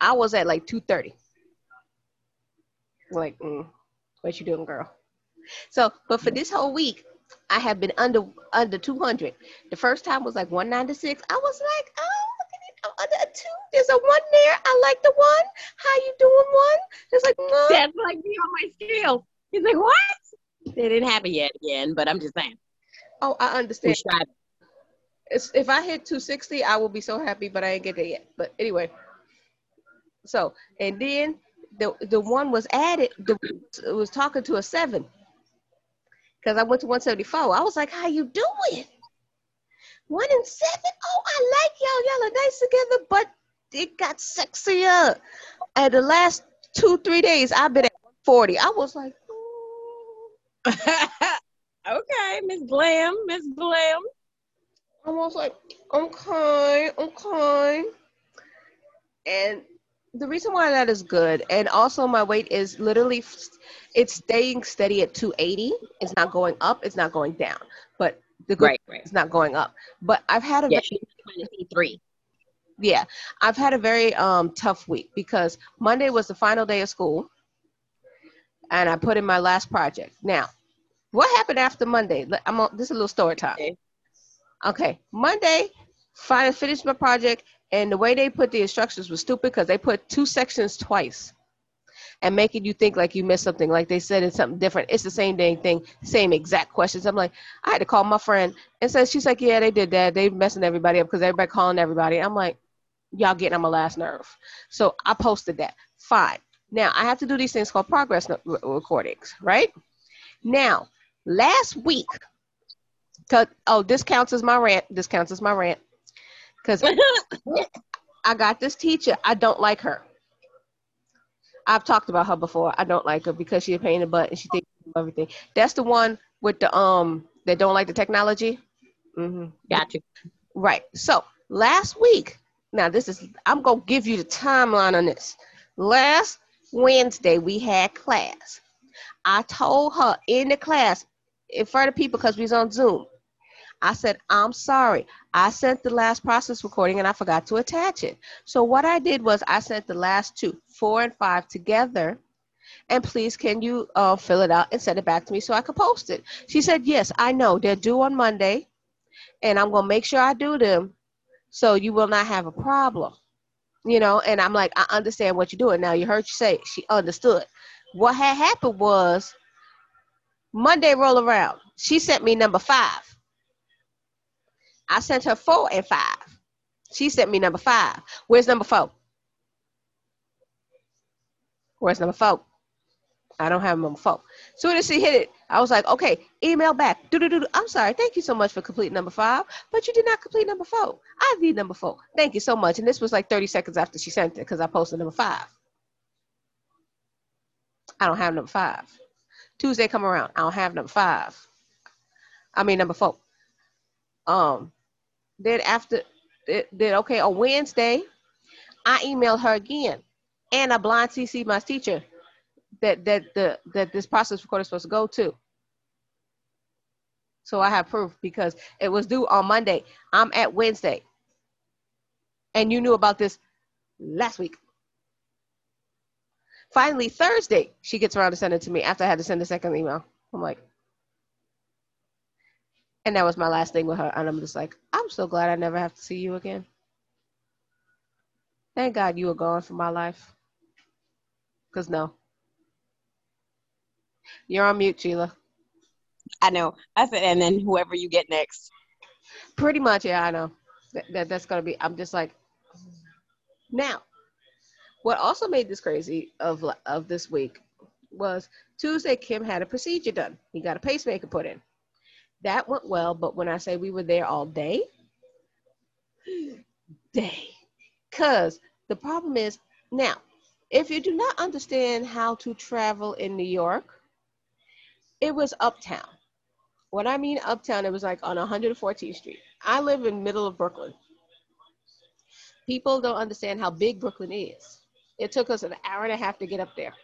I was at like 230. Like, mm, what you doing, girl? So, but for this whole week, I have been under under 200. The first time was like 196. I was like, oh, look at it. I'm under a two. There's a one there. I like the one. How you doing, one? It's like, no. That's like me on my scale. He's like, what? It didn't happen yet again, but I'm just saying. oh, I understand. It's, if I hit 260, I will be so happy, but I ain't get there yet. But anyway, so and then the the one was added. The it was talking to a seven because I went to 174. I was like, "How you doing?" One and seven. Oh, I like y'all. Y'all are nice together, but it got sexier. And the last two three days, I've been at 40. I was like, "Ooh." okay, Miss Glam, Miss Glam. I was like, okay, okay. And the reason why that is good, and also my weight is literally, it's staying steady at 280. It's not going up. It's not going down. The good Right, right. it's not going up. But I've had a Yeah, ve- she's trying to see three. yeah, I've had a very um tough week because Monday was the final day of school, and I put in my last project. Now, what happened after Monday? I'm on, this is a little story time. Okay. Okay, Monday, finally finished my project, and the way they put the instructions was stupid because they put two sections twice, and making you think like you missed something, like they said it's something different. It's the same dang thing, same exact questions. I'm like, I had to call my friend and said she's like, yeah, they did that. They messing everybody up because everybody calling everybody. I'm like, y'all getting on my last nerve. So I posted that. Fine. Now I have to do these things called progress re- recordings, right? Now, last week, oh, this counts as my rant. This counts as my rant. Cause I got this teacher. I don't like her. I've talked about her before. I don't like her because she's a pain in the butt and she thinks everything. That's the one with the um that don't like the technology. hmm Got you. Right. So last week, now this is I'm gonna give you the timeline on this. Last Wednesday we had class. I told her in the class in front of people because we was on Zoom. I said, I'm sorry. I sent the last process recording and I forgot to attach it. So what I did was I sent the last two, four and five together. And please, can you uh, fill it out and send it back to me so I can post it? She said, Yes, I know. They're due on Monday and I'm gonna make sure I do them so you will not have a problem. You know, and I'm like, I understand what you're doing. Now you heard you say she understood. What had happened was Monday roll around. She sent me number five. I sent her four and five. She sent me number five. Where's number four? Where's number four? I don't have number four. Soon as she hit it, I was like, okay, email back. Do-do-do-do. I'm sorry. Thank you so much for completing number five, but you did not complete number four. I need number four. Thank you so much. And this was like 30 seconds after she sent it because I posted number five. I don't have number five. Tuesday come around. I don't have number five. I mean number four. Um, then after then okay on Wednesday, I emailed her again, and I blind CC my teacher that that the that this process recorder is supposed to go to. So I have proof because it was due on Monday. I'm at Wednesday. And you knew about this last week. Finally, Thursday, she gets around to send it to me after I had to send the second email. I'm like, and that was my last thing with her. And I'm just like, I'm so glad I never have to see you again. Thank God you were gone from my life. Because no. You're on mute, Sheila. I know. I said, and then whoever you get next. Pretty much, yeah, I know. That, that that's gonna be. I'm just like. Now, what also made this crazy of of this week was Tuesday. Kim had a procedure done. He got a pacemaker put in. That went well, but when I say we were there all day, day, cause the problem is now, if you do not understand how to travel in New York, it was uptown. When I mean uptown, it was like on 114th Street. I live in middle of Brooklyn. People don't understand how big Brooklyn is. It took us an hour and a half to get up there.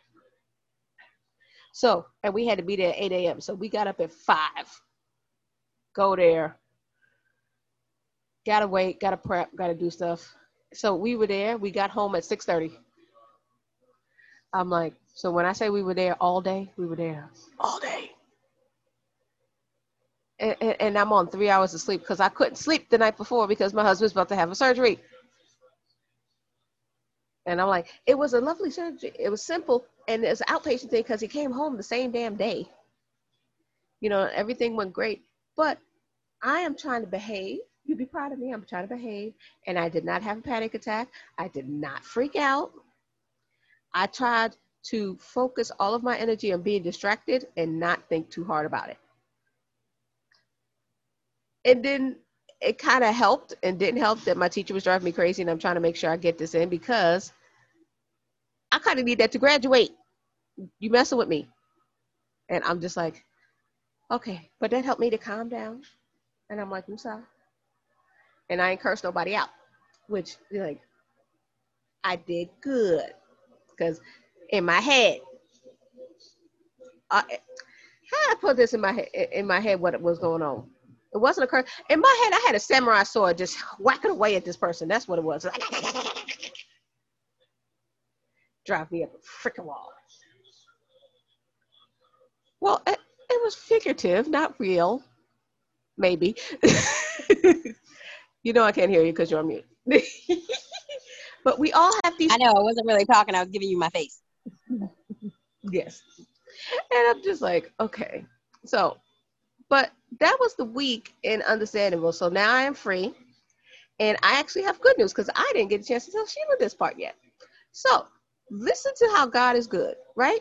So, and we had to be there at 8 a.m. So we got up at 5. Go there. Gotta wait, gotta prep, gotta do stuff. So we were there. We got home at 6:30. I'm like, so when I say we were there all day, we were there all day. And, and, and I'm on three hours of sleep because I couldn't sleep the night before because my husband's about to have a surgery. And I'm like, it was a lovely surgery. It was simple and it's an outpatient thing because he came home the same damn day. You know, everything went great. But I am trying to behave. You'd be proud of me. I'm trying to behave. And I did not have a panic attack. I did not freak out. I tried to focus all of my energy on being distracted and not think too hard about it. And then it kind of helped and didn't help that my teacher was driving me crazy and I'm trying to make sure I get this in because I kind of need that to graduate. You messing with me. And I'm just like, okay, but that helped me to calm down. And I'm like, sorry. And I ain't cursed nobody out, which like I did good because in my head, I, how I put this in my head, in my head what was going on. It wasn't a curse. In my head, I had a samurai sword just whacking away at this person. That's what it was. Drive me up a freaking wall. Well, it, it was figurative, not real. Maybe. you know I can't hear you because you're on mute. but we all have these. I know I wasn't really talking. I was giving you my face. yes. And I'm just like, okay. So, but that was the week in Understandable. So now I am free. And I actually have good news because I didn't get a chance to tell Sheila this part yet. So listen to how God is good, right?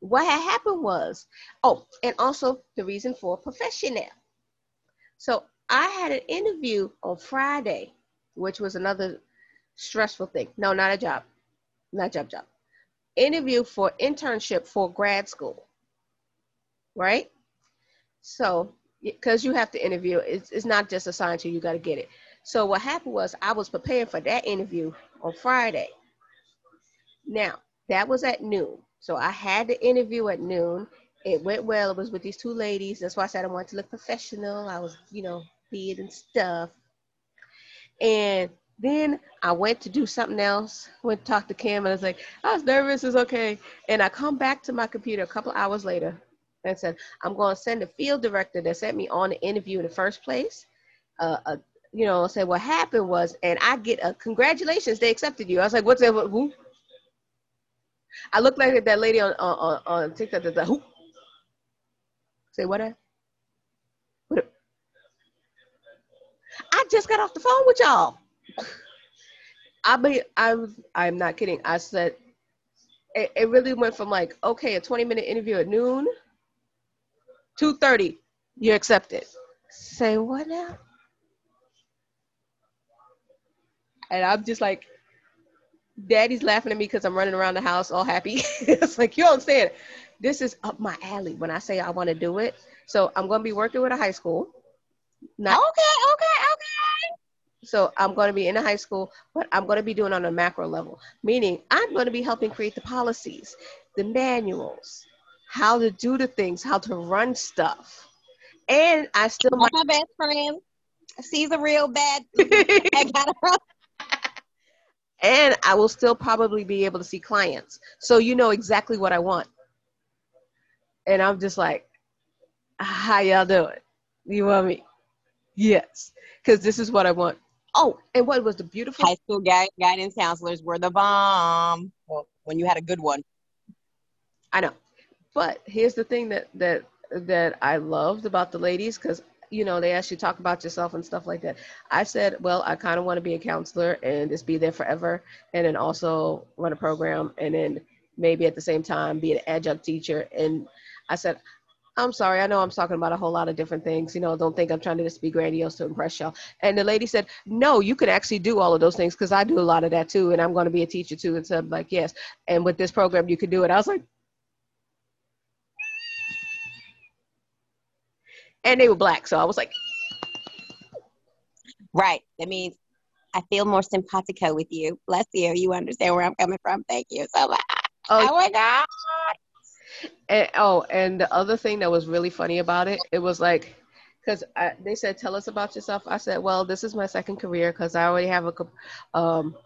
What had happened was, oh, and also the reason for professional. So I had an interview on Friday, which was another stressful thing. No, not a job, not a job, job. Interview for internship for grad school, right? So, because you have to interview, it's, it's not just assigned to you, you got to get it. So, what happened was I was preparing for that interview on Friday. Now, that was at noon. So, I had the interview at noon. It went well. It was with these two ladies. That's why I said I wanted to look professional. I was, you know, beard and stuff. And then I went to do something else, went to talk to Kim, and I was like, I was nervous, it's okay. And I come back to my computer a couple hours later and said, I'm going to send the field director that sent me on the interview in the first place. Uh, uh, you know, said what happened was, and I get a congratulations, they accepted you. I was like, what's that? Who? I looked like that lady on on, on TikTok. That who? Say what? I, what? I just got off the phone with y'all. I be I'm I'm not kidding. I said it, it really went from like okay, a 20 minute interview at noon, 2:30, you're accepted. Say what now? And I'm just like, Daddy's laughing at me because I'm running around the house all happy. it's like you don't understand. This is up my alley when I say I want to do it. So I'm going to be working with a high school. Not, okay, okay, okay. So I'm going to be in a high school, but I'm going to be doing on a macro level, meaning I'm going to be helping create the policies, the manuals, how to do the things, how to run stuff. And I still my best friend. She's a real bad. I got her and I will still probably be able to see clients. So you know exactly what I want. And I'm just like, how y'all doing? You want me? Yes, because this is what I want. Oh, and what was the beautiful high school guy, guidance counselors were the bomb. Well, when you had a good one. I know, but here's the thing that that that I loved about the ladies because you know, they to talk about yourself and stuff like that. I said, well, I kind of want to be a counselor and just be there forever, and then also run a program, and then maybe at the same time be an adjunct teacher. And I said, I'm sorry, I know I'm talking about a whole lot of different things. You know, don't think I'm trying to just be grandiose to impress y'all. And the lady said, No, you can actually do all of those things because I do a lot of that too, and I'm going to be a teacher too. And so I'm like, Yes. And with this program, you could do it. I was like, and they were black. So I was like, right. That means I feel more simpatico with you. Bless you. You understand where I'm coming from. Thank you so much. Oh, oh my God. And, oh, and the other thing that was really funny about it, it was like, because they said, tell us about yourself. I said, well, this is my second career because I already have a, um,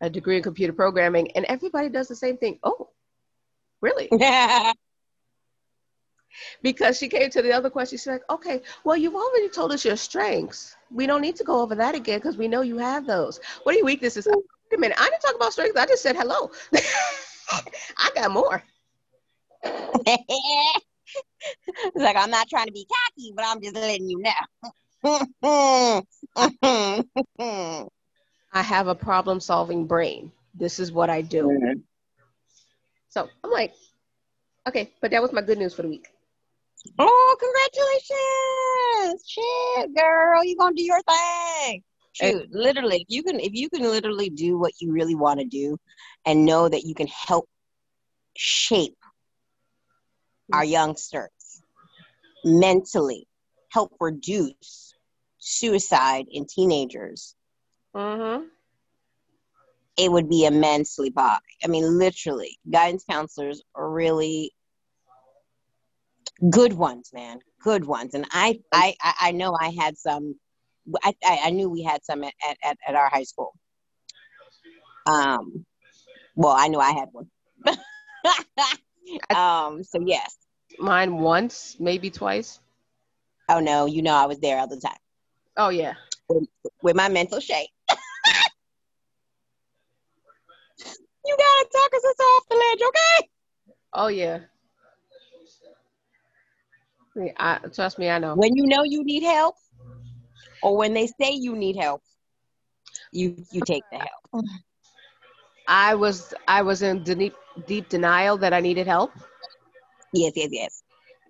a degree in computer programming. And everybody does the same thing. Oh, really? Yeah. because she came to the other question. She's like, okay, well, you've already told us your strengths. We don't need to go over that again because we know you have those. What are your weaknesses? Wait a minute, I didn't talk about strengths. I just said hello. I got more. It's like I'm not trying to be cocky, but I'm just letting you know. I have a problem solving brain. This is what I do. Mm-hmm. So I'm like, okay, but that was my good news for the week. Oh, congratulations! Shit, girl, you gonna do your thing. Shoot, literally, if you can, if you can literally do what you really want to do, and know that you can help shape our youngsters mentally, help reduce suicide in teenagers. Mm-hmm. It would be immensely bad. I mean, literally, guidance counselors are really good ones, man, good ones. And I, I, I know I had some. I, I knew we had some at, at, at our high school. Um, well, I knew I had one. um, so yes, mine once, maybe twice. Oh no, you know I was there all the time. Oh yeah, with, with my mental shape. you gotta talk us off the ledge, okay? Oh yeah. I, trust me, I know. When you know you need help, or when they say you need help, you you take the help. I was I was in deep deep denial that I needed help. Yes, yes, yes.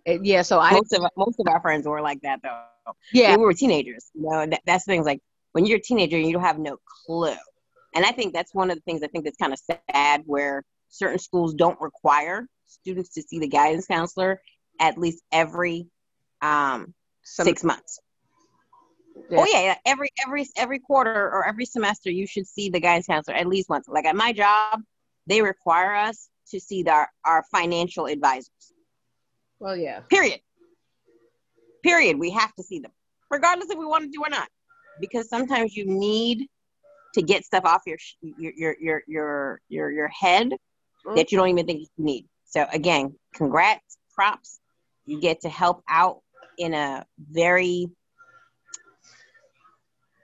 Uh, yeah, so I most of most of our friends were like that though. Yeah, we were teenagers. You know, that, that's things like when you're a teenager you don't have no clue. And I think that's one of the things I think that's kind of sad where certain schools don't require students to see the guidance counselor at least every um, Some, six months. Yeah. Oh yeah, every every every quarter or every semester you should see the guidance counselor at least once. Like at my job, they require us to see the, our, our financial advisors. Well, yeah. Period. Period. We have to see them, regardless if we want to do or not, because sometimes you need to get stuff off your your your your your your, your head mm-hmm. that you don't even think you need. So again, congrats, props. You get to help out in a very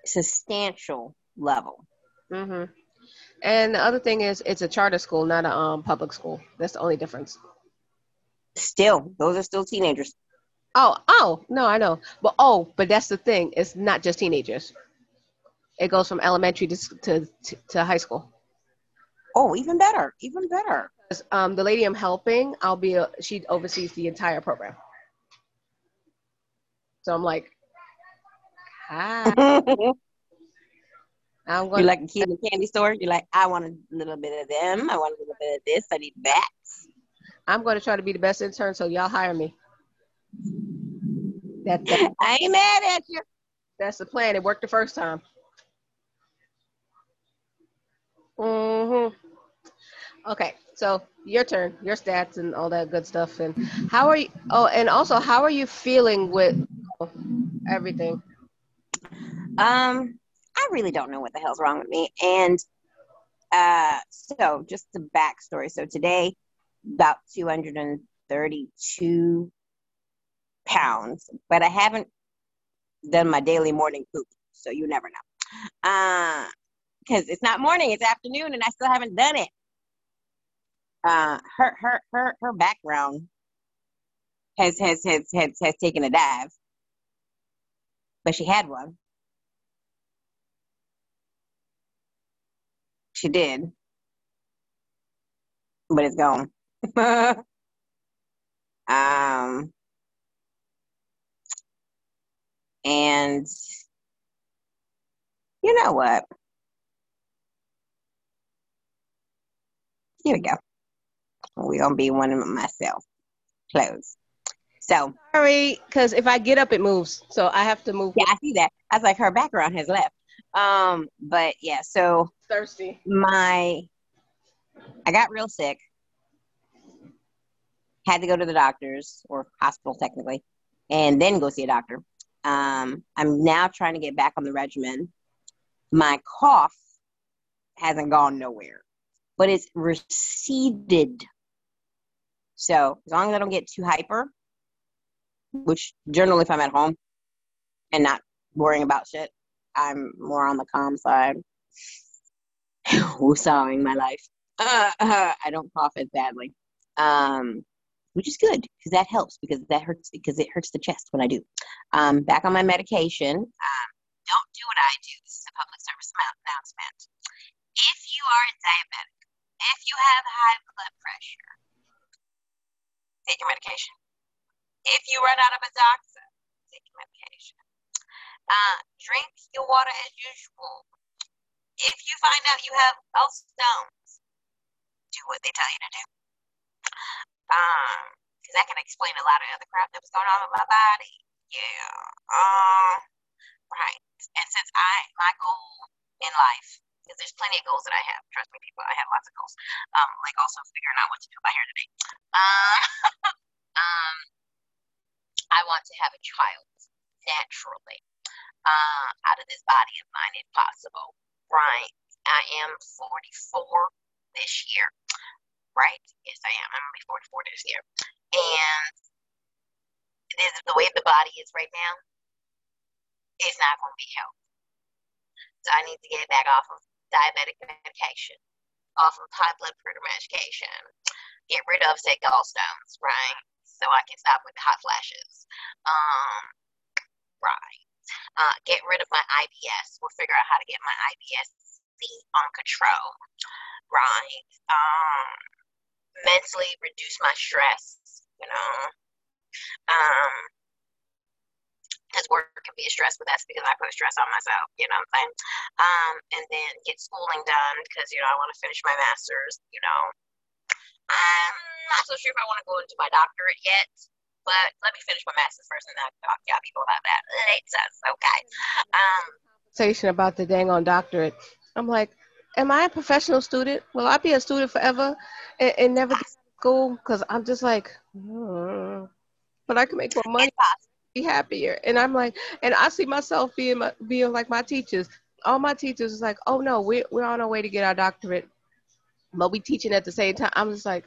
substantial level. Mm-hmm. And the other thing is, it's a charter school, not a um, public school. That's the only difference. Still, those are still teenagers. Oh, oh, no, I know. But oh, but that's the thing. It's not just teenagers. It goes from elementary to to, to high school. Oh, even better, even better. Um, the lady I'm helping, I'll be a, she oversees the entire program. So I'm like, hi. I'm going. You like a kid in the candy store? You're like, I want a little bit of them. I want a little bit of this. I need that. I'm going to try to be the best intern, so y'all hire me. That, that, I ain't mad at you. That's the plan. It worked the first time. Mm-hmm. Okay, so your turn, your stats and all that good stuff. And how are you? Oh, and also, how are you feeling with everything? Um, I really don't know what the hell's wrong with me. And uh, so just the backstory. So today, about 232 pounds, but I haven't done my daily morning poop, so you never know. Uh, because it's not morning, it's afternoon, and I still haven't done it. Uh, her her her her background has has has has, has taken a dive, but she had one. She did, but it's gone. um, and you know what? Here we go. We're gonna be one of myself. Close. So sorry, because if I get up, it moves. So I have to move. Yeah, I see that. I was like, her background has left. Um, but yeah, so thirsty. My I got real sick. Had to go to the doctors or hospital technically, and then go see a doctor. Um, I'm now trying to get back on the regimen. My cough hasn't gone nowhere, but it's receded. So as long as I don't get too hyper, which generally if I'm at home and not worrying about shit, I'm more on the calm side. Woosawing my life. Uh, uh, I don't cough as badly. Um, which is good because that helps because that hurts because it hurts the chest when I do. Um, back on my medication. Um, don't do what I do. This is a public service announcement. If you are diabetic, if you have high blood pressure, take your medication. If you run out of a Azoxa, take your medication. Uh, drink your water as usual. If you find out you have gallstones, do what they tell you to do. Um, because that can explain a lot of other crap that was going on with my body. Yeah. Um, right. And since I, my goal in life, because there's plenty of goals that I have. Trust me, people, I have lots of goals. Um, like also figuring out what to do by here today. Uh, um, I want to have a child naturally uh, out of this body of mine, if possible. Right. I am 44 this year right? Yes, I am. I'm gonna be 44 this year, and this, is the way the body is right now, it's not gonna be healthy. So I need to get back off of diabetic medication, off of high blood pressure medication, get rid of say gallstones, right? So I can stop with the hot flashes. Um, right. Uh, get rid of my IBS. We'll figure out how to get my IBS on control. Right. Um, mentally reduce my stress, you know. Um, because work can be a stress, but that's because I put stress on myself, you know what I'm saying? Um, and then get schooling done because, you know, I want to finish my master's, you know. I'm not so sure if I want to go into my doctorate yet, but let me finish my master's first and then I'll talk to y'all people about that later. Okay. Um, Conversation about the dang on doctorate. I'm like, am I a professional student? Will I be a student forever and, and never get school? Because I'm just like, mm. but I can make more money, be happier. And I'm like, and I see myself being my, being like my teachers. All my teachers is like, oh no, we're we're on our way to get our doctorate, but we teaching at the same time. I'm just like,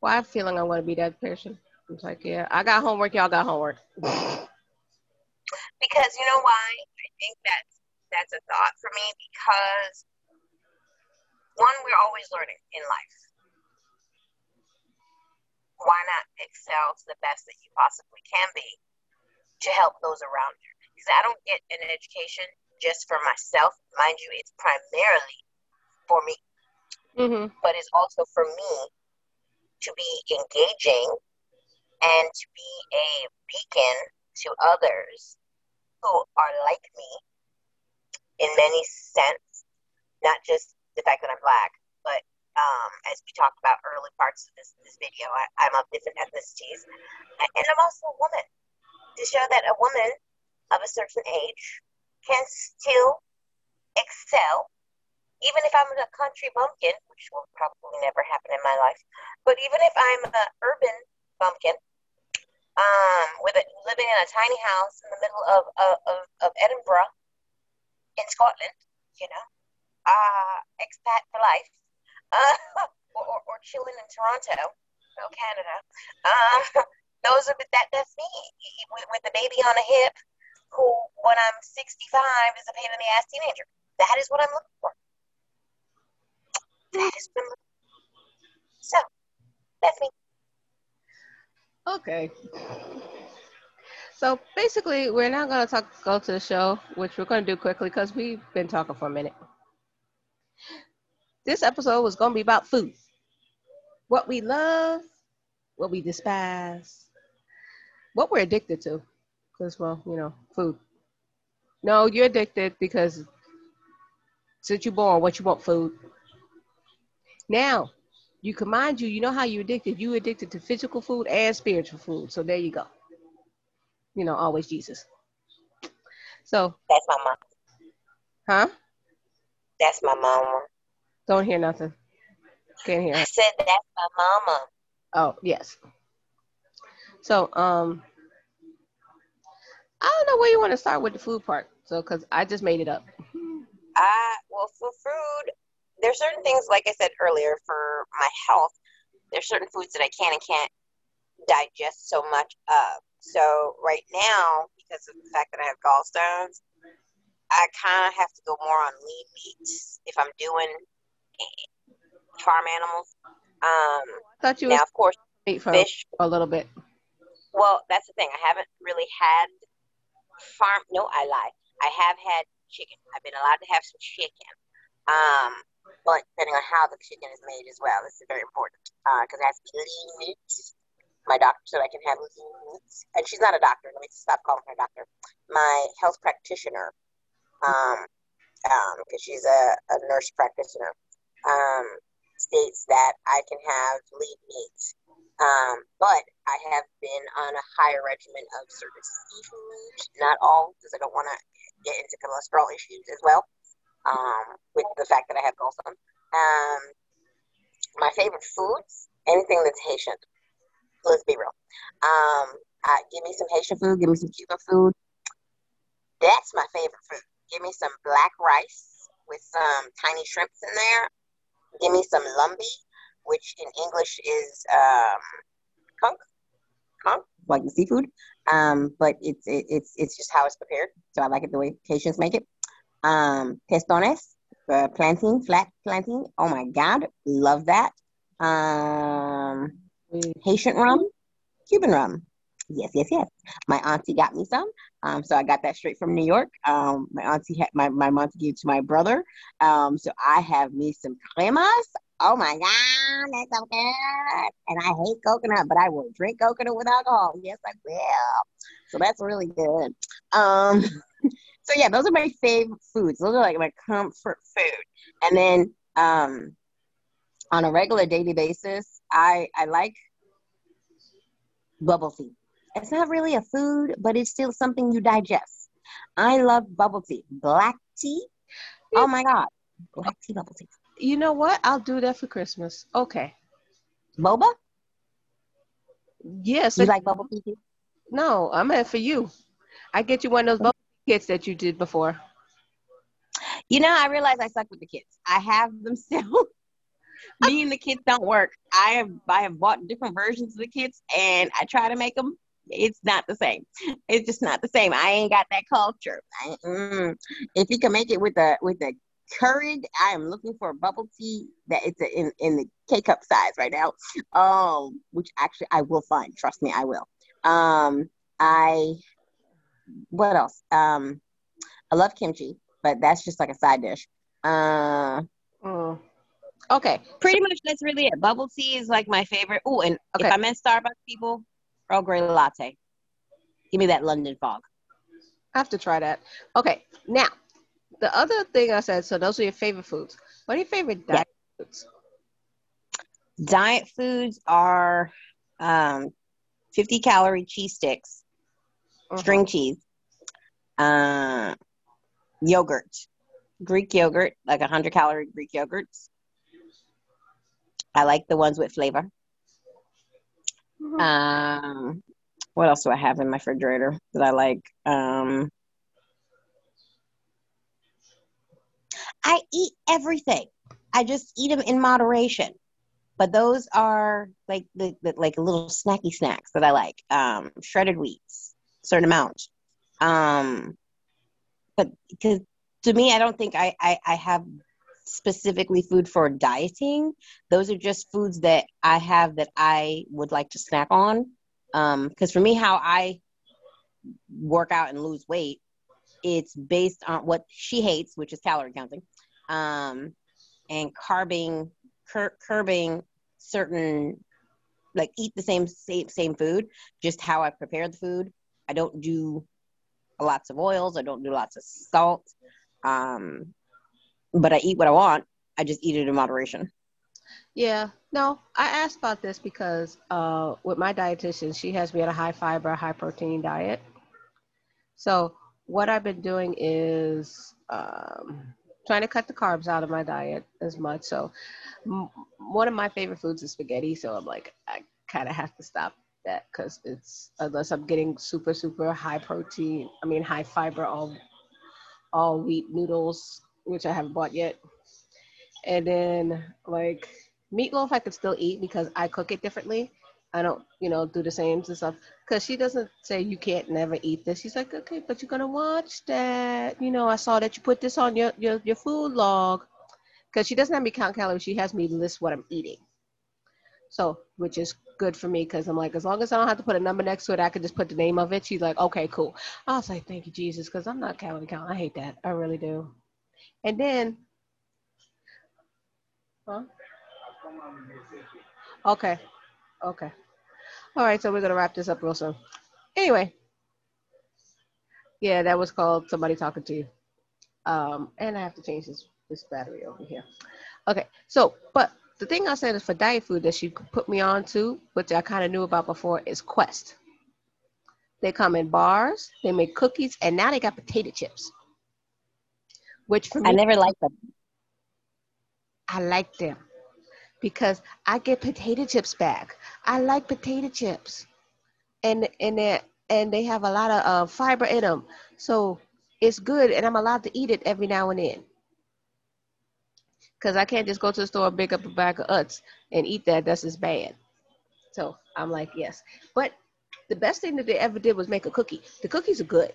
well, I'm feeling I want to be that person. It's like, yeah, I got homework, y'all got homework. because you know why? I think that's that's a thought for me because one, we're always learning in life. why not excel to the best that you possibly can be to help those around you? Because I don't get an education just for myself. Mind you, it's primarily for me, Mm-hmm. but it's also for me to be engaging and to be a beacon to others who are like me in many sense, not just the fact that I'm black, but um, as we talked about early parts of this, this video, I, I'm of different ethnicities, and I'm also a woman. To show that a woman of a certain age can still excel, even if I'm a country bumpkin, which will probably never happen in my life, but even if I'm an urban bumpkin, um, with a, living in a tiny house in the middle of, of, of, Edinburgh in Scotland, you know, uh, expat for life, uh, or, or, chilling in Toronto, no Canada. Um, those are that. That's me with, with the baby on a hip, who when I'm 65 is a pain in the ass teenager. That is what I'm looking for. That is what I'm looking for. So that's me. Okay. So basically, we're now going to talk go to the show, which we're going to do quickly because we've been talking for a minute. This episode was going to be about food, what we love, what we despise, what we're addicted to. Because, well, you know, food. No, you're addicted because since you're born, what you want food. Now, you can mind you, you know how you addicted. You addicted to physical food and spiritual food. So there you go. You know, always Jesus. So, That's my mom. huh? That's my mama. Don't hear nothing. Can't hear. I said that's my mama. Oh, yes. So, um, I don't know where you want to start with the food part. So, because I just made it up. Uh, well, for food, there's certain things, like I said earlier, for my health, there's certain foods that I can and can't digest so much of. So right now, because of the fact that I have gallstones, I kind of have to go more on lean meats if I'm doing farm animals. Um, I thought you now, of course, meat for fish. a little bit. Well, that's the thing. I haven't really had farm. No, I lie. I have had chicken. I've been allowed to have some chicken. Um, but depending on how the chicken is made as well, this is very important because it has to be lean meat. My doctor said I can have lean meat, and she's not a doctor. Let me stop calling her doctor. My health practitioner, um, um, because she's a, a nurse practitioner, um, states that I can have lean meat. Um, but I have been on a higher regimen of certain seafood, not all, because I don't want to get into cholesterol issues as well. Um, with the fact that I have gallstone. Um, my favorite foods, anything that's Haitian. Let's be real. Um, give me some Haitian food. Give me some Cuban food. That's my favorite food. Give me some black rice with some tiny shrimps in there. Give me some lambi, which in English is um, conch, conch, like the seafood. Um, but it's it, it's it's just how it's prepared. So I like it the way Haitians make it. Um, pestones, uh, plantain, flat planting. Oh my God, love that. Um, Haitian rum, Cuban rum. Yes, yes, yes. My auntie got me some. Um, so I got that straight from New York. Um, my auntie had my, my auntie gave it to my brother. Um, so I have me some cremas. Oh my God, that's so good. And I hate coconut, but I will drink coconut with alcohol. Yes, I will. So that's really good. Um, so yeah, those are my favorite foods. Those are like my comfort food. And then um, on a regular daily basis, I I like bubble tea. It's not really a food, but it's still something you digest. I love bubble tea. Black tea. Oh my god. Black tea bubble tea. You know what? I'll do that for Christmas. Okay. Boba? Yes. You like bubble tea no, I'm in for you. I get you one of those kits that you did before. You know, I realize I suck with the kids. I have them still. Me and the kids don't work. I have I have bought different versions of the kids, and I try to make them. It's not the same. It's just not the same. I ain't got that culture. I, mm. If you can make it with the with the Keurig. I am looking for a bubble tea that it's a, in in the K cup size right now. Um, which actually I will find. Trust me, I will. Um, I what else? Um, I love kimchi, but that's just like a side dish. Uh, Mm. Okay. pretty much that's really it. Bubble tea is like my favorite. Oh, and Okay. if I'm in Starbucks, people, Earl Grey latte. Give me that London fog. I have to try that. Okay. Now, the other thing I said, so those are your favorite foods. What are your favorite Yeah. diet foods? Diet foods are um, 50 calorie cheese sticks, Mhm. string cheese, uh, yogurt, Greek yogurt, like 100 calorie Greek yogurts. I like the ones with flavor. Mhm. Um, what else do I have in my refrigerator that I like? Um, I eat everything. I just eat them in moderation. But those are like the, the like little snacky snacks that I like. Um, shredded wheats, certain amount. Um, but because to me, I don't think I, I I have specifically food for dieting. Those are just foods that I have that I would like to snack on. Um, because for me, how I work out and lose weight, it's based on what she hates, which is calorie counting, um, and carbing, cur- curbing certain, like eat the same same same food, just how I prepare the food. I don't do lots of oils. I don't do lots of salt. Um, but I eat what I want. I just eat it in moderation. Yeah, no, I asked about this because uh, with my dietitian, she has me on a high fiber, high protein diet. So what I've been doing is um, trying to cut the carbs out of my diet as much. So m- one of my favorite foods is spaghetti. So I'm like, I kind of have to stop that because it's unless I'm getting super super high protein. I mean high fiber all all wheat noodles, which I haven't bought yet. And then like meatloaf I could still eat because I cook it differently. I don't, you know, do the same and stuff. Cause she doesn't say you can't never eat this. She's like, okay, but you're gonna watch that. You know, I saw that you put this on your your, your food log. Cause she doesn't have me count calories. She has me list what I'm eating. So, which is good for me because I'm like, as long as I don't have to put a number next to it, I can just put the name of it. She's like, okay, cool. I was like, thank you, Jesus, because I'm not counting. I hate that. I really do. And then, huh? Okay. Okay. All right, so we're gonna wrap this up real soon. Anyway, yeah, that was called somebody talking to you. Um, and I have to change this this battery over here. Okay, so but the thing I said is for diet food that she put me on to, which I kind of knew about before, is Quest. They come in bars, they make cookies, and now they got potato chips. Which for me, I never liked them. I like them because I get potato chips back. I like potato chips, and and they and they have a lot of uh, fiber in them, so it's good, and I'm allowed to eat it every now and then. Cause I can't just go to the store and pick up a bag of Utz and eat that. That's just bad. So I'm like, yes. But the best thing that they ever did was make a cookie. The cookies are good.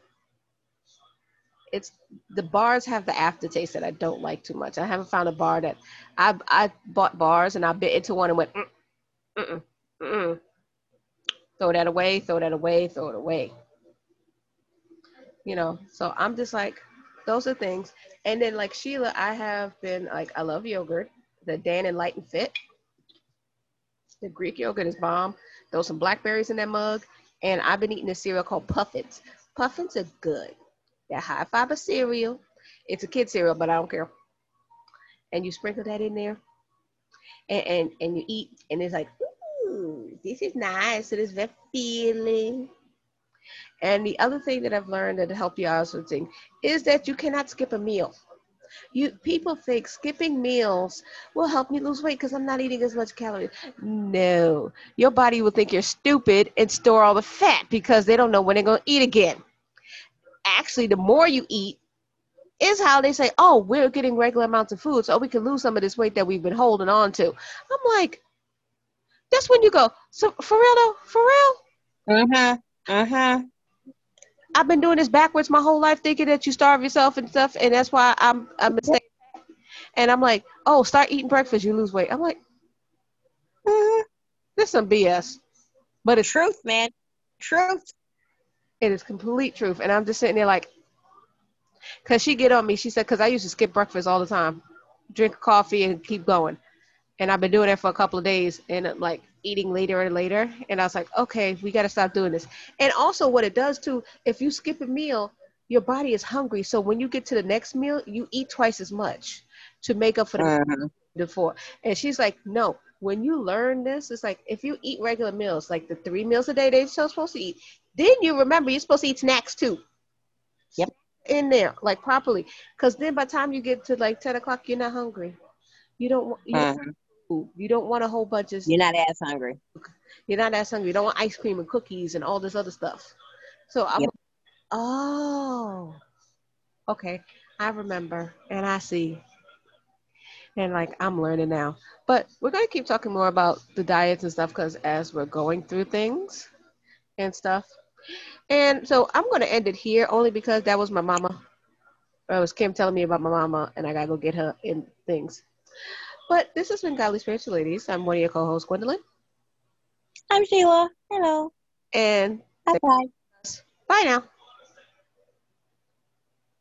It's the bars have the aftertaste that I don't like too much. I haven't found a bar that I I bought bars and I bit into one and went, mm, mm, mm, throw that away, throw that away, throw it away. You know, so I'm just like, those are things. And then like Sheila, I have been like, I love yogurt, the Dannon Light and Fit. The Greek yogurt is bomb. Throw some blackberries in that mug. And I've been eating a cereal called Puffins. Puffins are good. They're high fiber cereal. It's a kid cereal, but I don't care. And you sprinkle that in there, and and, and you eat, and it's like, ooh, this is nice. It is very feeling. And the other thing that I've learned that help you with thing is that you cannot skip a meal. You people think skipping meals will help me lose weight because I'm not eating as much calories. No, your body will think you're stupid and store all the fat because they don't know when they're gonna eat again. Actually, the more you eat, is how they say, oh, we're getting regular amounts of food, so we can lose some of this weight that we've been holding on to. I'm like, that's when you go, so for real though, for real. Mm-hmm. Uh-huh. Uh-huh. I've been doing this backwards my whole life, thinking that you starve yourself and stuff, and that's why I'm I'm saying And I'm like, oh, start eating breakfast, you lose weight. I'm like, mm, this is some BS. But it's Truth, man. Truth. it is complete truth. And I'm just sitting there like, cause she get on me. She said, cause I used to skip breakfast all the time, drink coffee and keep going. And I've been doing that for a couple of days and uh, like eating later and later. And I was like, okay, we got to stop doing this. And also, what it does too, if you skip a meal, your body is hungry. So when you get to the next meal, you eat twice as much to make up for the Mhm. before. And she's like, no. When you learn this, it's like if you eat regular meals, like the three meals a day they're supposed to eat, then you remember you're supposed to eat snacks too. Yep. In there, like properly. Because then by the time you get to like 10 o'clock, you're not hungry. You don't, don't, food. you don't want a whole bunch of, You're not as hungry. you're not as hungry. You don't want ice cream and cookies and all this other stuff. So I'm, Yep. oh, okay. I remember and I see. And like I'm learning now. But we're going to keep talking more about the diets and stuff because as we're going through things and stuff. And so I'm going to end it here only because that was my mama. It was Kim telling me about my mama and I got to go get her in things. But this has been Godly Spiritual Ladies. I'm one of your co hosts, Gwendolyn. I'm Sheila. Hello. And Bye bye. bye now.